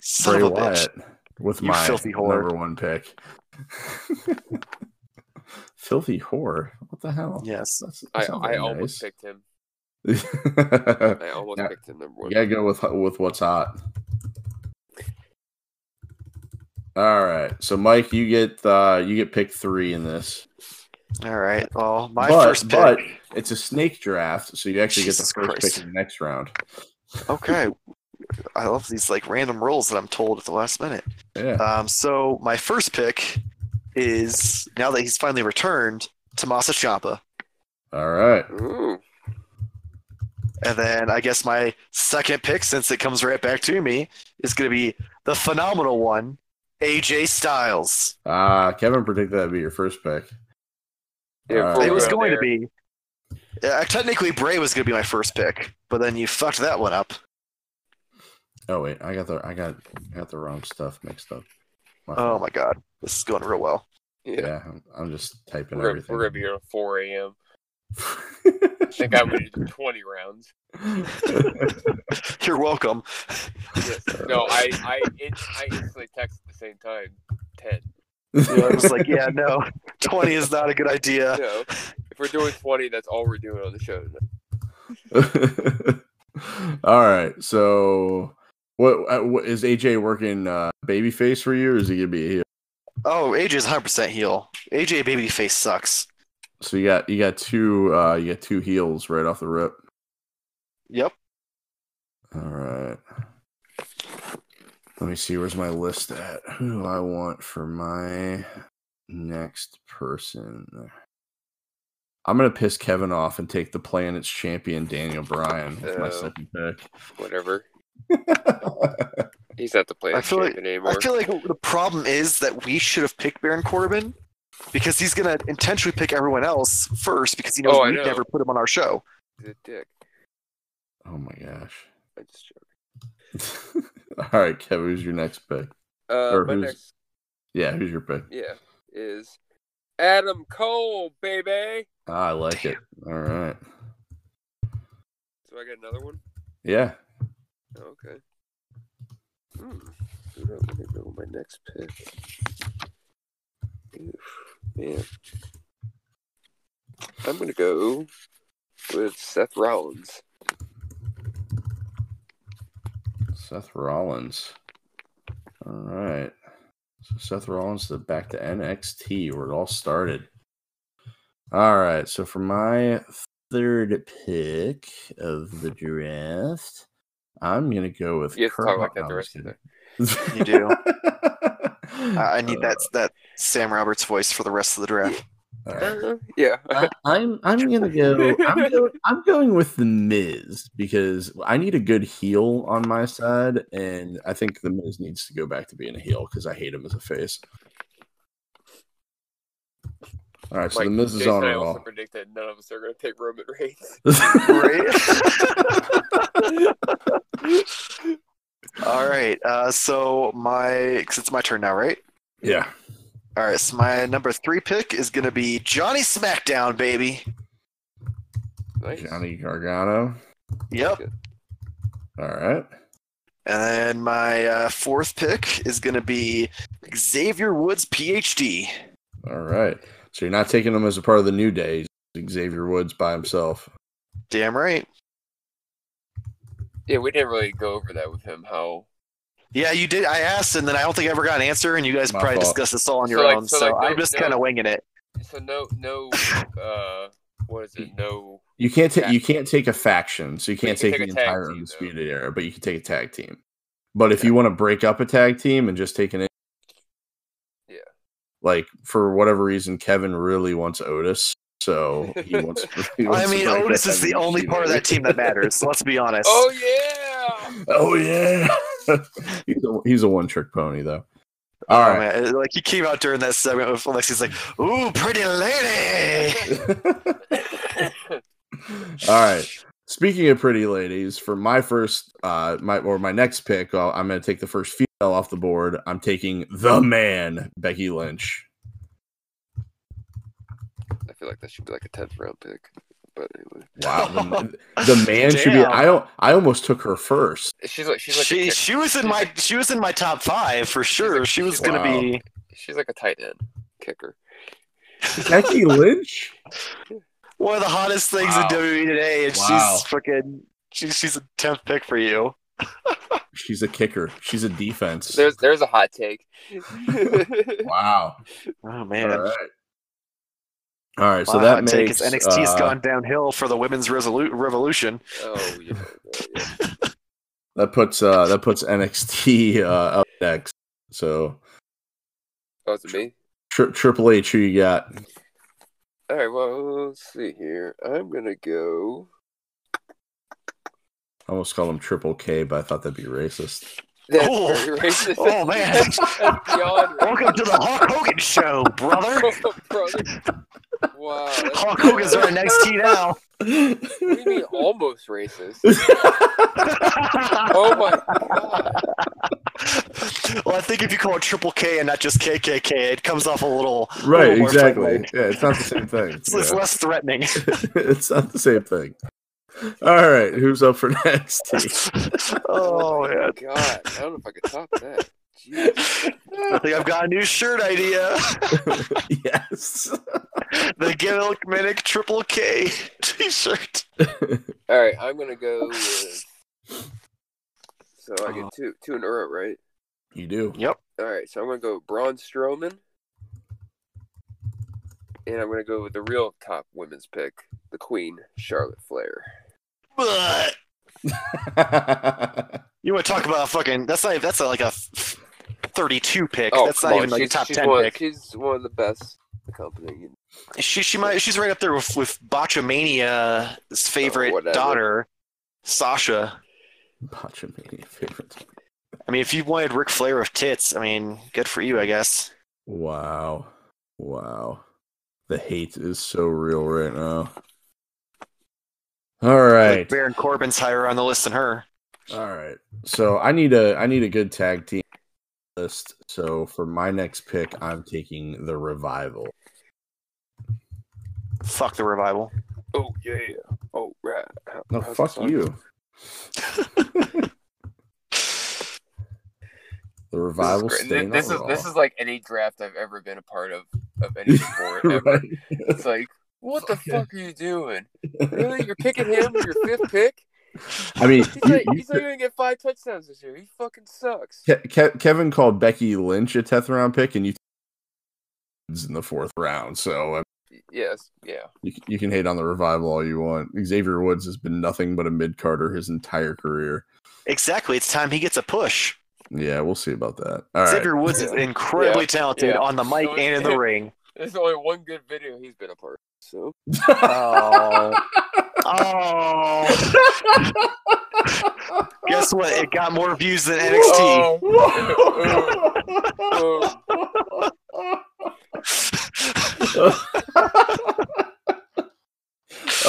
Son Bray of a bitch. With You my filthy whore. number one pick. filthy whore. What the hell? Yes. That's, that I, I very almost picked him. I almost Yeah. picked him number one. gotta go with with what's hot. All right, so Mike, you get uh you get pick three in this. All right. Well, my but, first pick. but it's a snake draft, so you actually Jesus get the first Christ. pick in the next round. Okay. I love these like random rules that I'm told at the last minute. Yeah. Um, so my first pick is now that he's finally returned, Tommaso Ciampa. All right. Ooh. And then I guess my second pick, since it comes right back to me, is going to be the phenomenal one, AJ Styles. Uh Kevin predicted that'd be your first pick. Yeah, All it was around going to be. Uh, technically, Bray was going to be my first pick, but then you fucked that one up. Oh wait, I got the I got I got the wrong stuff mixed up. My Oh fault. my god, this is going real well. Yeah. Yeah, I'm, I'm just typing We're, everything. we're gonna be here at 4 a.m. I think I would do 20 rounds. You're welcome. Yes. No, I I in, I instantly text at the same time. 10. You know, I was like, yeah, no, 20 is not a good idea. No, if we're doing 20, that's all we're doing on the show. All right, so what, uh, what is AJ working uh, babyface for you, or is he gonna be a heel? Oh, AJ is 100% heel. AJ babyface sucks. So you got you got two uh, you got two heels right off the rip. Yep. All right. Let me see. Where's my list at? Who do I want for my next person? I'm gonna piss Kevin off and take the Planet's champion Daniel Bryan with my Oh. second pick. Whatever. He's not the player I feel like- anymore. I feel like the problem is that we should have picked Baron Corbin because he's going to intentionally pick everyone else first because he knows Oh, we'd know. never put him on our show. He's a dick. oh my gosh. I just joking. All right, Kevin, who's your next pick? Uh, Or my who's- next, Yeah, who's your pick? yeah, is Adam Cole, baby. Ah, I like it. All right. So I got another one. Yeah. Oh, okay. Hmm. Hold on, Let me go with my next pick. Oof, man. I'm gonna go with Seth Rollins. Seth Rollins. All right. So Seth Rollins to back to NXT where it all started. All right. So for my third pick of the draft, I'm gonna go with You Kurt talk like that the rest of the. You do. I, I need that that Sam Roberts voice for the rest of the draft. all right. Uh, yeah. I, I'm I'm gonna go. I'm going, I'm going with the Miz because I need a good heel on my side, and I think the Miz needs to go back to being a heel because I hate him as a face. All right, so Like, the Miz is Jason on and I Raw. also predict that none of us are gonna pick Roman Reigns. All right. Uh, so my, cause it's my turn now, right? yeah, All right. So my number three pick is gonna be Johnny SmackDown, baby. Nice. Johnny Gargano. Yep. All right, And then my uh, fourth pick is gonna be Xavier Woods, PhD. all right. So you're not taking him as a part of the New Day. Xavier Woods by himself. Damn right. Yeah, we didn't really go over that with him. How Yeah, you did. I asked, and then I don't think I ever got an answer, and you guys My probably fault. discussed this all on So, your like- own. so, So, like, no- I'm just no- kind of winging it. so no no uh what is it no You can't take you can't take a faction, so you can't can take, take the entire team, though. undisputed era, but you can take a tag team. But if you want to break up a tag team and just take an Yeah. like for whatever reason, Kevin really wants Otis, so he wants. he I wants to mean, break Otis is the only part of that team that matters. Let's be honest. oh yeah Oh yeah, he's a, he's a one trick pony though. All Oh, right. man. Like he came out during that segment with Alexi's like, "Ooh, pretty lady." All right. Speaking of pretty ladies, for my first, uh, my or my next pick, uh, I'm going to take the first female off the board. I'm taking the man, Becky Lynch. I feel like that should be like a tenth round pick. But anyway, Wow, the, the man should be. I don't. I almost took her first. she's like she's like She she was in my she was in my top five for sure. like- She was gonna Wow. be. she's like a tight end kicker. Becky Lynch. one of the hottest things Wow. in WWE today, and Wow. she's fucking she's she's a tenth pick for you. She's a kicker. She's a defense. There's there's a hot take. wow. Oh man, right. All right. So My that hot take makes is NXT's uh, gone downhill for the women's resolu- revolution. oh yeah, yeah. that puts uh that puts NXT uh, up next. So Oh, is it me? tri- Triple H, who you got? All right. Well, let's see here. I'm gonna go. I almost called him Triple K, but I thought that'd be racist. That's Oh. very racist. Oh, man. That's- that's beyond Welcome to the Hulk Hogan show, brother. brother. Wow. that's- Hulk Hogan's our NXT now. What do you mean almost racist? Oh my god. well, I think if you call it Triple K and not just KKK, it comes off a little a right, little more exactly. friendly. Yeah, it's not the same thing. It's, it's Yeah. less threatening. it's not the same thing. All right, who's up for NXT? oh, oh man, God, I don't know if I could top that. Jeez. I think I've got a new shirt idea. yes. the Gimmick Triple K T-shirt. All right, I'm gonna go with. So I get two two in a row, right? You do. Yep. All right, so I'm gonna go with Braun Strowman, and I'm gonna go with the real top women's pick, the Queen, Charlotte Flair. But you want to talk about a fucking? That's not. That's like a thirty-two pick. Oh, that's not on, even like a she's- top she's ten one, pick. She's one of the best in the company. She she might she's right up there with with Botchamania's favorite Oh, daughter, Sasha. Botchamania favorite. I mean, if you wanted Ric Flair with tits, I mean, good for you, I guess. Wow. Wow. The hate is so real right now. All right, Like. Baron Corbin's higher on the list than her. All right. So I need a I need a good tag team list. So for my next pick, I'm taking the revival. Fuck the revival. Oh yeah. Oh right. How- No, fuck you. The revival This is, this, is this is like any draft I've ever been a part of of any sport ever. Right. It's like, what the Fuck yeah. are you doing? Really? You're picking him your fifth pick? I mean, He's, you- like, you he's not gonna get five touchdowns this year. He fucking sucks. Ke- Ke- Kevin called Becky Lynch a tenth round pick, and you in the fourth round. So uh, Yes, yeah. you, you can hate on the revival all you want. Xavier Woods has been nothing but a mid carder his entire career. Exactly. It's time he gets a push. Yeah, we'll see about that. All right. Xavier Woods is incredibly Yeah. talented Yeah. on the mic So and in the it- ring. There's only one good video he's been a part of. So Oh. Oh. Guess what? It got more views than NXT. Oh.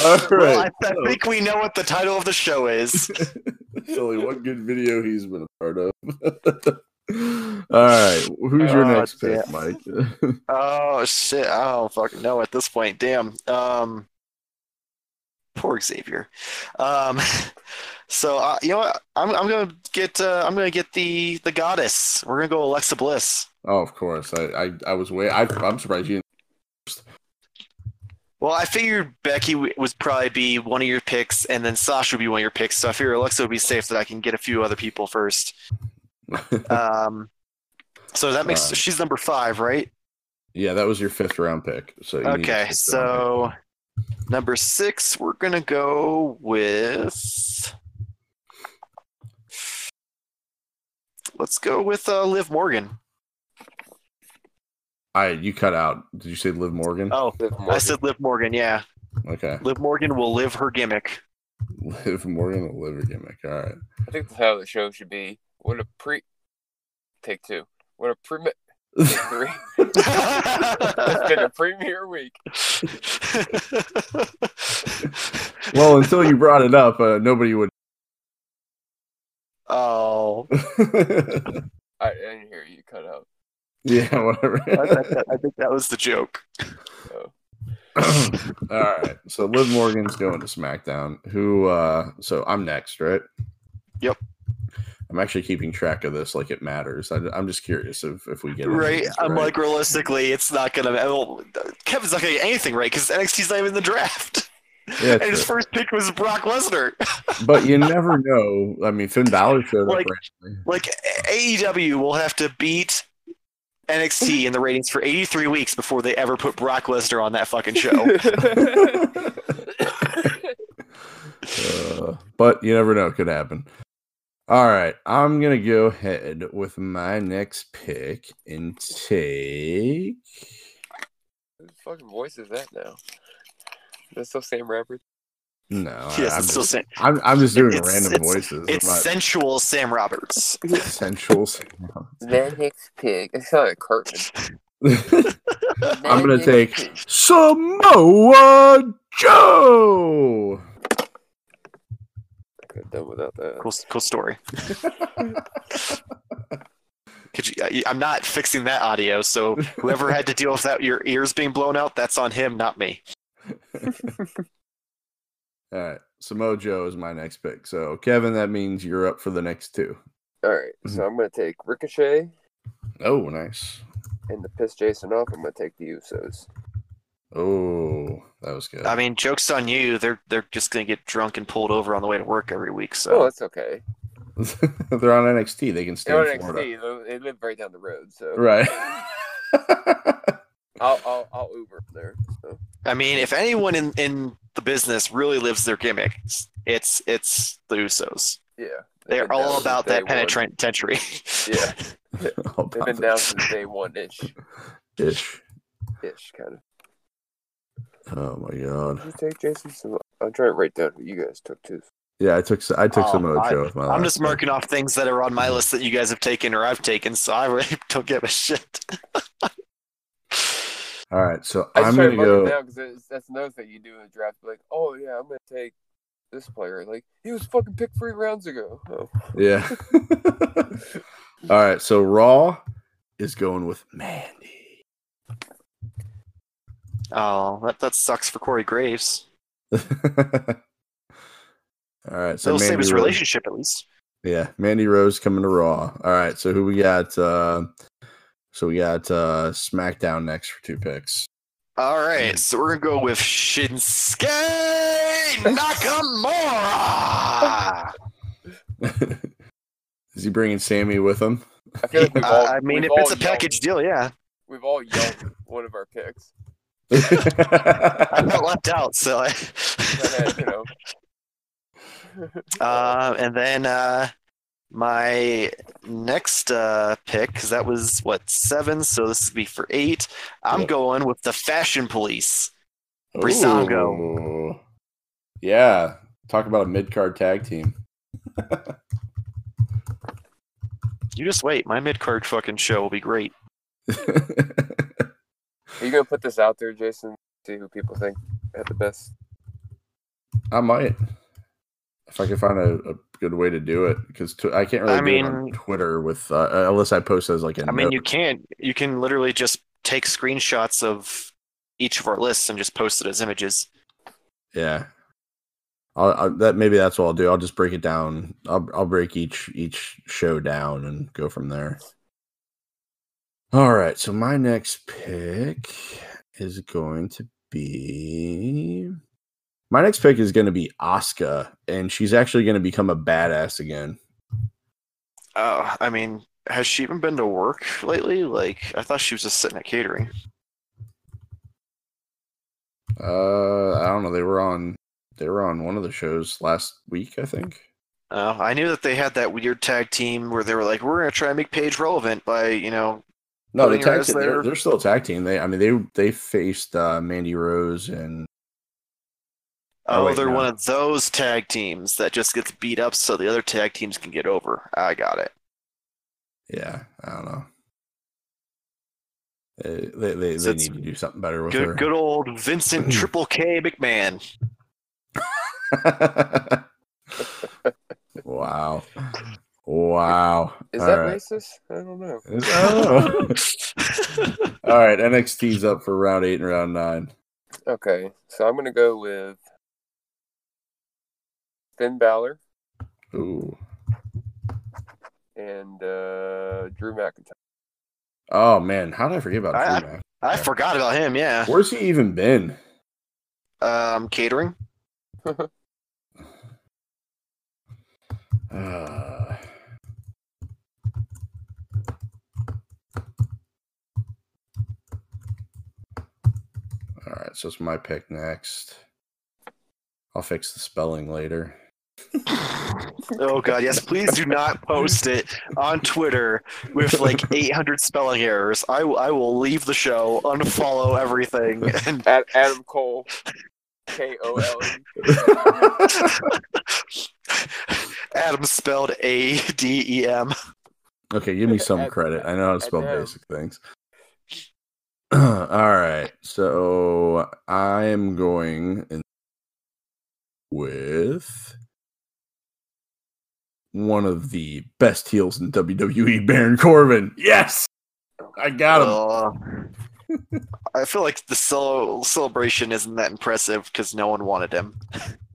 All Well. I, I think we know what the title of the show is. There's only one good video he's been a part of. All right. Who's your Oh, next pick, damn. Mike? Oh shit! I don't fucking know at this point. Damn. Um, poor Xavier. Um, so uh, you know what? I'm I'm gonna get uh, I'm gonna get the the goddess. We're gonna go Alexa Bliss. oh, of course. I I, I was way. I, I'm surprised you. Well, I figured Becky would probably be one of your picks, and then Sasha would be one of your picks. So I figured Alexa would be safe that I can get a few other people first. Didn't... Um, so that makes Alright. she's number five, right? yeah, that was your fifth round pick. So you Okay, fifth round so number six, we're gonna go with. Let's go with uh, Liv Morgan. I you cut out. Did you say Liv Morgan? Oh, Liv I said Liv Morgan. Yeah, Okay, Liv Morgan will live her gimmick. Liv Morgan, will live her gimmick. All right. I think that's how the show should be "What a pre." Take two. What a pre. Three. it's been a premiere week. well, until you brought it up, uh, nobody would. oh, I, I didn't hear you cut out. yeah, whatever. I, think that, I think that was the joke. So All right. So Liv Morgan's going to SmackDown. Who uh so I'm next, right? Yep. I'm actually keeping track of this like it matters. I, am just curious if, if we get any Right? I'm right. like, realistically, it's not gonna. Well, Kevin's not gonna get anything right because NXT's not even in the draft. Yeah, and his true. first pick was Brock Lesnar. but you never know. I mean, Finn Balor showed Like- up randomly. Like AEW will have to beat NXT in the ratings for 83 weeks before they ever put Brock Lesnar on that fucking show. Uh, but you never know. It could happen. All right. I'm going to go ahead with my next pick and take. whose fucking voice is that now? That's still Sam Rapper. No, yes, I, am it's still just, Sam. I'm, I'm just doing It's- random it's- voices. It's I'm not sensual Sam Roberts. sensual. The next pick. It's not like Cartman. I'm gonna take Samoa Joe. Could have done without that. Cool, cool story. Could you, I- I'm not fixing that audio, so whoever had to deal with that, your ears being blown out, that's on him, not me. All right, Samoa Joe is my next pick. So Kevin, that means you're up for the next two. All right, so mhm. I'm gonna take Ricochet Oh, nice. and to piss Jason off. I'm gonna take the Usos. Oh, that was good. I mean, jokes on you. They're they're just gonna get drunk and pulled over on the way to work every week. So Oh, So that's okay. They're on NXT. They can stay They're in on Florida. NXT. They live right down the road, so Right. I'll, I'll I'll Uber there. So. I mean, if anyone in in the business really lives their gimmick, it's it's the Usos. Yeah, They're They've been down all since about day that one. penitentiary. Yeah, All they've about been down since day one ish, Ish. ish kind of. Oh my god. Did you take Jason? Sam- I'm trying to write down who you guys took too. Yeah, I took I took Oh, Samoa I- Joe with my. I'm last just marking off things that are on my list that you guys have taken or I've taken, so I really don't give a shit. All right, so I I'm just try to gonna go. it down because that's another thing you do in the draft. Like, oh yeah, I'm gonna take this player. Like he was fucking picked three rounds ago. Oh. Yeah. All right. So Raw is going with Mandy. Oh, that, that sucks for Corey Graves. All right. So It'll save his Rose- relationship at least. Yeah, Mandy Rose coming to Raw. All right. So who we got? Uh, so we got uh, SmackDown next for two picks. All right, so we're gonna go with Shinsuke Nakamura. is he bringing Sami with him? I feel like we've all. I, I mean, if it's all a package yelled, deal, yeah. we've all yelled one of our picks. I felt left out, so I. You know. uh, and then uh, my next uh, pick, because that was what seven, so this would be for eight. I'm going with the Fashion Police. Breezango. Ooh. Yeah. Talk about a mid card tag team. You just wait. My mid card fucking show will be great. Are you gonna put this out there, Jason? See who people think had the best. I might. If I can find a, a good way to do it, because I can't really I do it on Twitter with uh, unless I post as like a I mean, you can't. You can literally just take screenshots of each of our lists and just post it as images. Yeah. I'll, I'll that maybe that's what I'll do. I'll just break it down. I'll I'll break each each show down and go from there. All right. So my next pick is going to be my next pick is going to be Asuka, and she's actually going to become a badass again. Uh, I mean, has she even been to work lately? Like, I thought she was just sitting at catering. Uh, I don't know. They were on they were on one of the shows last week, I think. Uh, I knew that they had that weird tag team where they were like, "We're gonna try and make Paige relevant by, you know, No, the tag team, they're, they're still a tag team. They, I mean, they they faced uh, Mandy Rose and Oh, oh, wait, they're no. one of those tag teams that just gets beat up so the other tag teams can get over." I got it. yeah, I don't know. They they, they, So they need to do something better with her. Good, good old Vincent Triple K McMahon. wow, wow. Is All that right. racist? I don't know. Is- I don't know. All right, NXT's up for round eight and round nine. Okay, so I'm gonna go with Finn Balor Ooh. and uh, Drew McIntyre. Oh man, how did I forget about I- Drew Mac? I forgot about him. Yeah. Where's he even been? Um, catering. Uh, all right, so it's my pick next. I'll fix the spelling later. Oh god, yes. Please do not post it on Twitter with like 800 spelling errors. I, will- I will leave the show, unfollow everything, and Ad- Adam Cole, K O L E. Adam spelled A D E M. okay, give me some credit. I know how to spell basic things. all right, so I am going in with one of the best heels in WWE, Baron Corbin. Yes, I got him. Uh, I feel like the cel- celebration isn't that impressive because no one wanted him.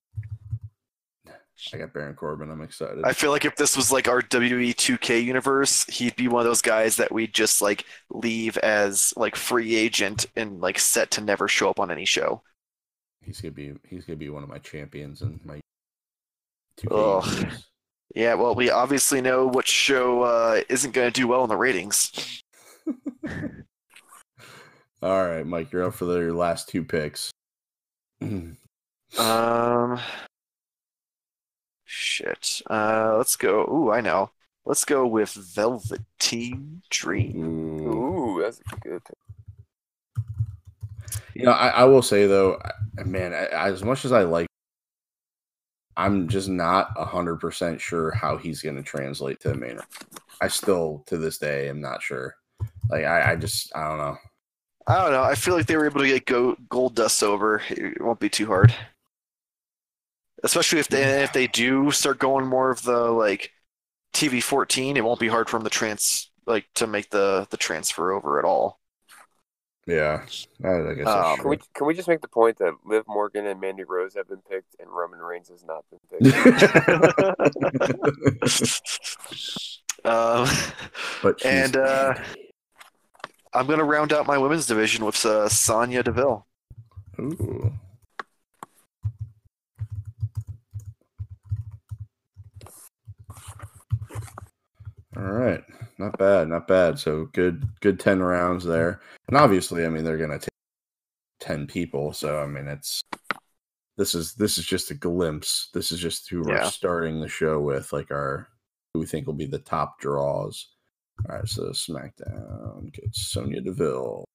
I got Baron Corbin. I'm excited. I feel like if this was like our WWE 2K universe, he'd be one of those guys that we just like leave as like free agent and like set to never show up on any show. he's gonna be he's gonna be one of my champions and my 2K Ugh. universe. Yeah, well, we obviously know what show uh, isn't going to do well in the ratings. All right, Mike, you're up for the, your last two picks. Um, shit. Uh, let's go. Ooh, I know. Let's go with Velveteen Dream. Ooh. Ooh, that's a good. thing. You know, I, I will say though, I- man, I, as much as I like, I'm just not hundred percent sure how he's going to translate to the main. I still, to this day, am not sure. Like, I, I just, I don't know. I don't know. I feel like they were able to get go- Goldust over. It won't be too hard. Especially if they if they do start going more of the like TV fourteen, it won't be hard for them to trans like to make the the transfer over at all. Yeah, I, I guess. Um, that's Can we can we just make the point that Liv Morgan and Mandy Rose have been picked and Roman Reigns has not been picked? um, but and, uh, I'm gonna round out my women's division with uh, Sonya Deville. Ooh. Right, not bad, not bad. So good, good ten rounds there, and obviously, I mean, they're gonna take ten people. So I mean, it's this is this is just a glimpse. This is just who we're starting the show with, like our who we think will be the top draws. All right, so SmackDown gets Sonya Deville.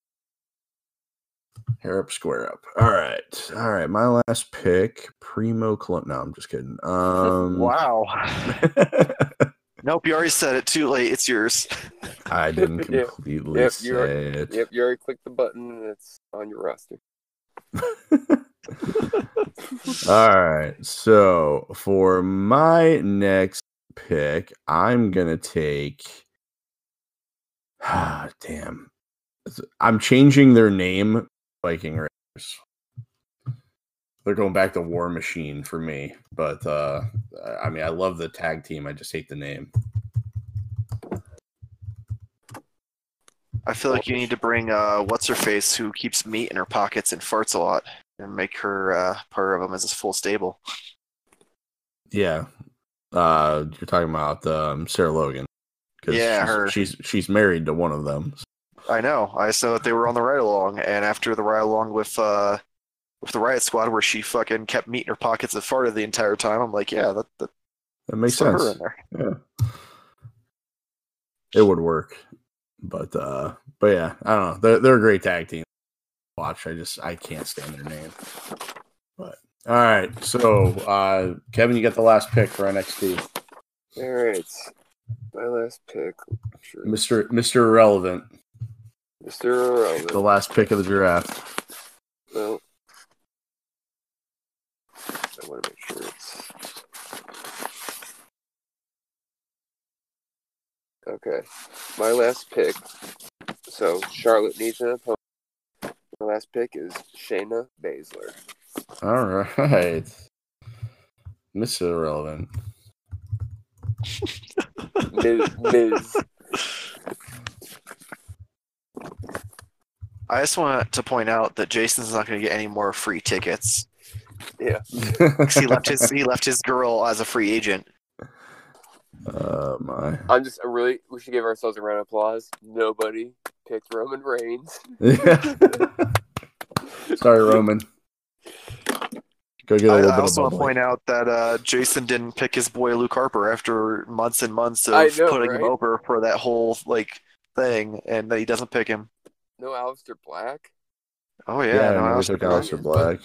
Hair up, square up. All right, all right. My last pick, Primo Colon. No, I'm just kidding. Um, Wow. Nope, you already said it. Too late. It's yours. I didn't completely Yep, say you are- it. yep, you already clicked the button and it's on your roster. All right. So for my next pick, I'm gonna take. Ah, damn. I'm changing their name, Viking Raiders. They're going back to War Machine for me, but uh I mean, I love the tag team. I just hate the name. I feel like you need to bring uh, what's her face who keeps meat in her pockets and farts a lot, and make her uh, part of them as a full stable. Yeah. Uh you're talking about um, Sarah Logan. Yeah, she's, her. she's she's married to one of them. I know. I saw that they were on the ride along, and after the ride along with uh, with the Riot Squad, where she fucking kept meat in her pockets and farted the entire time, I'm like, yeah, that, that That makes throw her sense. in there. Yeah. It would work. But uh but yeah, I don't know. They're they're a great tag team. Watch, I just I can't stand their name. But all right. So uh Kevin, you got the last pick for NXT. All right, my last pick, sure. Mr. Mr. Irrelevant. Mr. Irrelevant. The last pick of the draft. Well, I want to make sure it's okay. My last pick. So Charlotte needs an opponent. My last pick is Shayna Baszler. All right. Mr. Irrelevant. Ms. Ms. I just want to point out that Jason's not going to get any more free tickets. Yeah. 'Cause he left his he left his girl as a free agent. uh my. I'm just I really. We should give ourselves a round of applause. Nobody picked Roman Reigns. Yeah. Sorry, Roman. Go get a little I bit also of want to bubbly. point out that uh, Jason didn't pick his boy Luke Harper after months and months of know, putting him over for that whole like thing, and that he doesn't pick him. No Aleister Black. Oh yeah, Yeah, no, no, I we was took surprised. Aleister Black.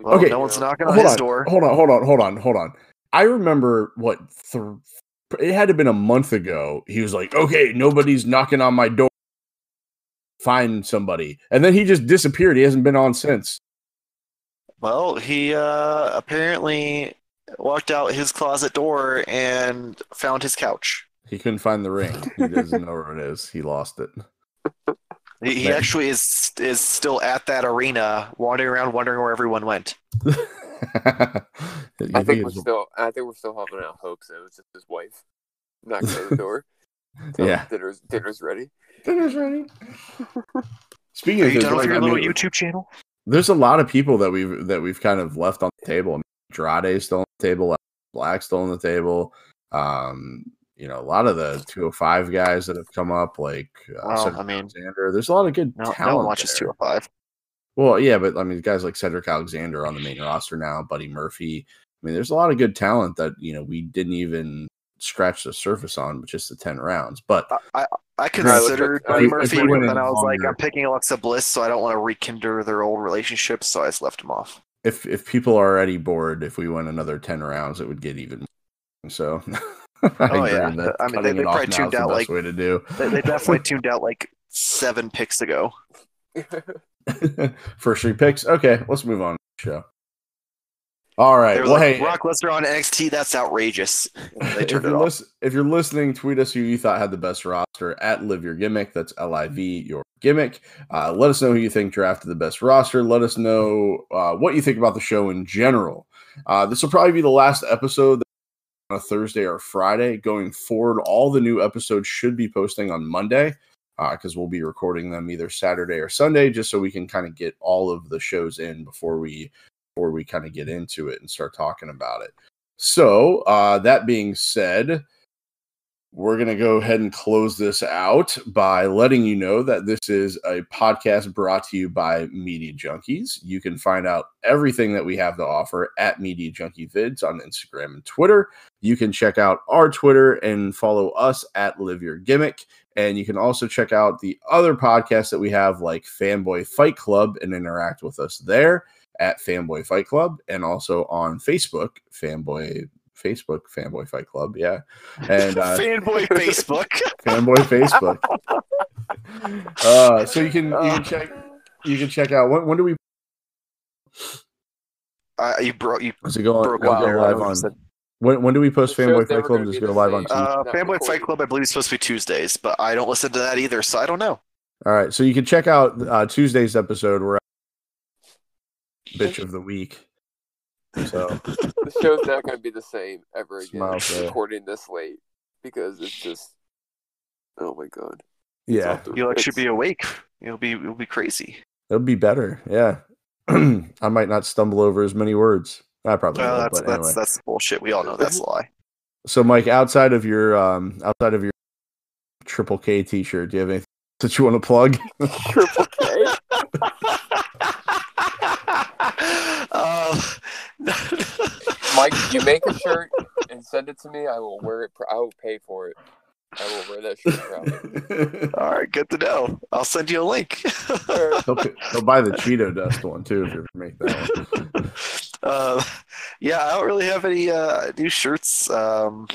Well, Okay. no one's knocking on hold his on, door. Hold on, hold on, hold on, hold on. I remember what th- it had to have been a month ago. He was like, "Okay, nobody's knocking on my door. Find somebody," and then he just disappeared. He hasn't been on since. Well, he uh, apparently walked out his closet door and found his couch. He couldn't find the ring. He doesn't know where it is. He lost it. He, he actually is is still at that arena, wandering around, wondering where everyone went. I think, we're still. I think we're still having out hopes that it was just his wife knocking on the door. Tell Yeah. dinner's dinner's ready. Dinner's ready. Speaking Are of you done with your I little mean, YouTube channel? there's a lot of people that we've that we've kind of left on the table. I mean, Andrade still on the table, Black still on the table. Um, you know, a lot of the 205 guys that have come up, like uh, Well, Cedric I mean, Alexander. There's a lot of good No, no one watches there. 205. Well, yeah, but I mean, guys like Cedric Alexander on the main roster now, Buddy Murphy. I mean, there's a lot of good talent that you know we didn't even scratch the surface on with just the 10 rounds. But I looked considered Buddy Murphy, but then I was like, I'm picking Alexa Bliss, so I don't want to rekindle their old relationship, so I just left him off. if if people are already bored, if we went another 10 rounds, it would get even more. So I Oh, yeah. that I mean, they- they probably tuned is the out, like- way to do. They, they definitely tuned out like seven picks ago. First three picks. Okay, let's move on to the show. All right. Well, like, hey, Brock Lesnar on NXT, that's outrageous. They if turned you're, off. lis- if you're listening, tweet us who you thought had the best roster at Live Your Gimmick. That's L I V Your Gimmick. Uh, let us know who you think drafted the best roster. Let us know uh, what you think about the show in general. Uh, this will probably be the last episode on a Thursday or Friday. Going forward, all the new episodes should be posting on Monday because we'll be recording them either Saturday or Sunday, just so we can kind of get all of the shows in before we before we kind of get into it and start talking about it. So uh, that being said, we're going to go ahead and close this out by letting you know that this is a podcast brought to you by Media Junkies. You can find out everything that we have to offer at Media Junkie Vids on Instagram and Twitter. You can check out our Twitter and follow us at Live Your Gimmick. And you can also check out the other podcasts that we have, like Fanboy Fight Club, and interact with us there at Fanboy Fight Club and also on Facebook, Fanboy Facebook, Fanboy Fight Club. Yeah. And uh, Fanboy Facebook. fanboy Facebook. Uh, so you can you can check you can check out when when do we Uh, you bro, you does it go on broke it'll out go there. I live don't know what on said. when when do we post Fanboy Fight never Club? gonna Does it go live on. Tuesday? Uh, Not Fanboy Fight. Club, I believe, is supposed to be Tuesdays, but I don't listen to that either, so I don't know. All right, so you can check out uh, Tuesday's episode. We're bitch of the week. So The show's not going to be the same ever again. Smile for- Recording this late because it's just. Oh my god. Yeah, you'll actually be awake. You'll be you'll be crazy. it'll be better. Yeah, I might not stumble over as many words. I probably Well, will, that's but that's anyway. that's bullshit. We all know that's a lie. So, Mike, outside of your um, outside of your Triple K T-shirt, do you have anything that you want to plug? Triple K. um, Mike, you make a shirt and send it to me, I will wear it. pr- I will pay for it. I will wear that shirt proudly. all right, good to know. I'll send you a link. he'll, he'll buy the Cheeto Dust one too if you ever make that one. uh, yeah, I don't really have any uh, new shirts um,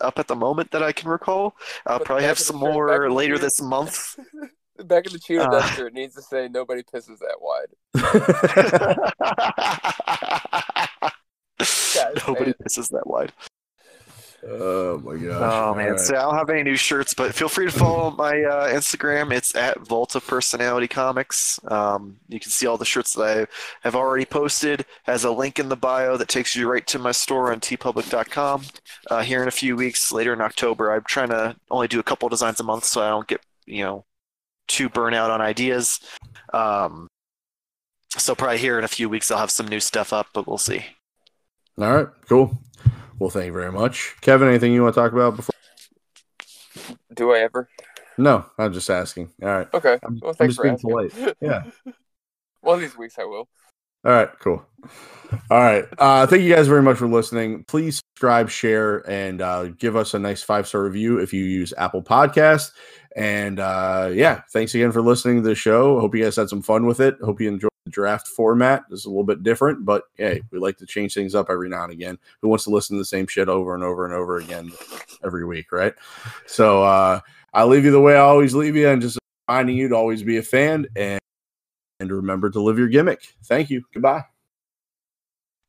up at the moment that I can recall. I'll But probably have some more later this month. The back of the cheetah Uh. Dust shirt needs to say "Nobody pisses that wide." Nobody man. pisses that wide. oh my gosh! Oh man, All right. so I don't have any new shirts, but feel free to follow my uh, Instagram. It's at Volta Personality Comics. Um, you can see all the shirts that I have already posted. Has a link in the bio that takes you right to my store on teepublic.com. Uh, here in a few weeks, later in October, I'm trying to only do a couple designs a month, so I don't get you know too burnout on ideas. Um, so probably here in a few weeks, I'll have some new stuff up, but we'll see. All right, cool. Well, thank you very much, Kevin. Anything you want to talk about before? Do I ever? No, I'm just asking. All right. Okay. I'm- well, I'm thanks just for being asking. polite. Yeah. One of these weeks I will. All right, cool. All right. Uh, thank you guys very much for listening. Please subscribe, share, and uh, give us a nice five star review if you use Apple Podcast. And uh, yeah, thanks again for listening to the show. Hope you guys had some fun with it. Hope you enjoyed the draft format. This is a little bit different, but hey, we like to change things up every now and again. Who wants to listen to the same shit over and over and over again every week, right? So uh, I leave you the way I always leave you, and just reminding you to always be a fan and and remember to live your gimmick. Thank you. Goodbye.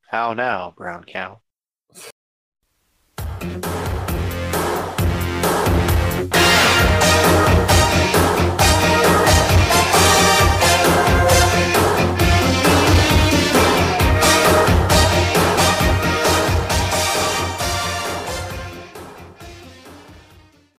How now, brown cow?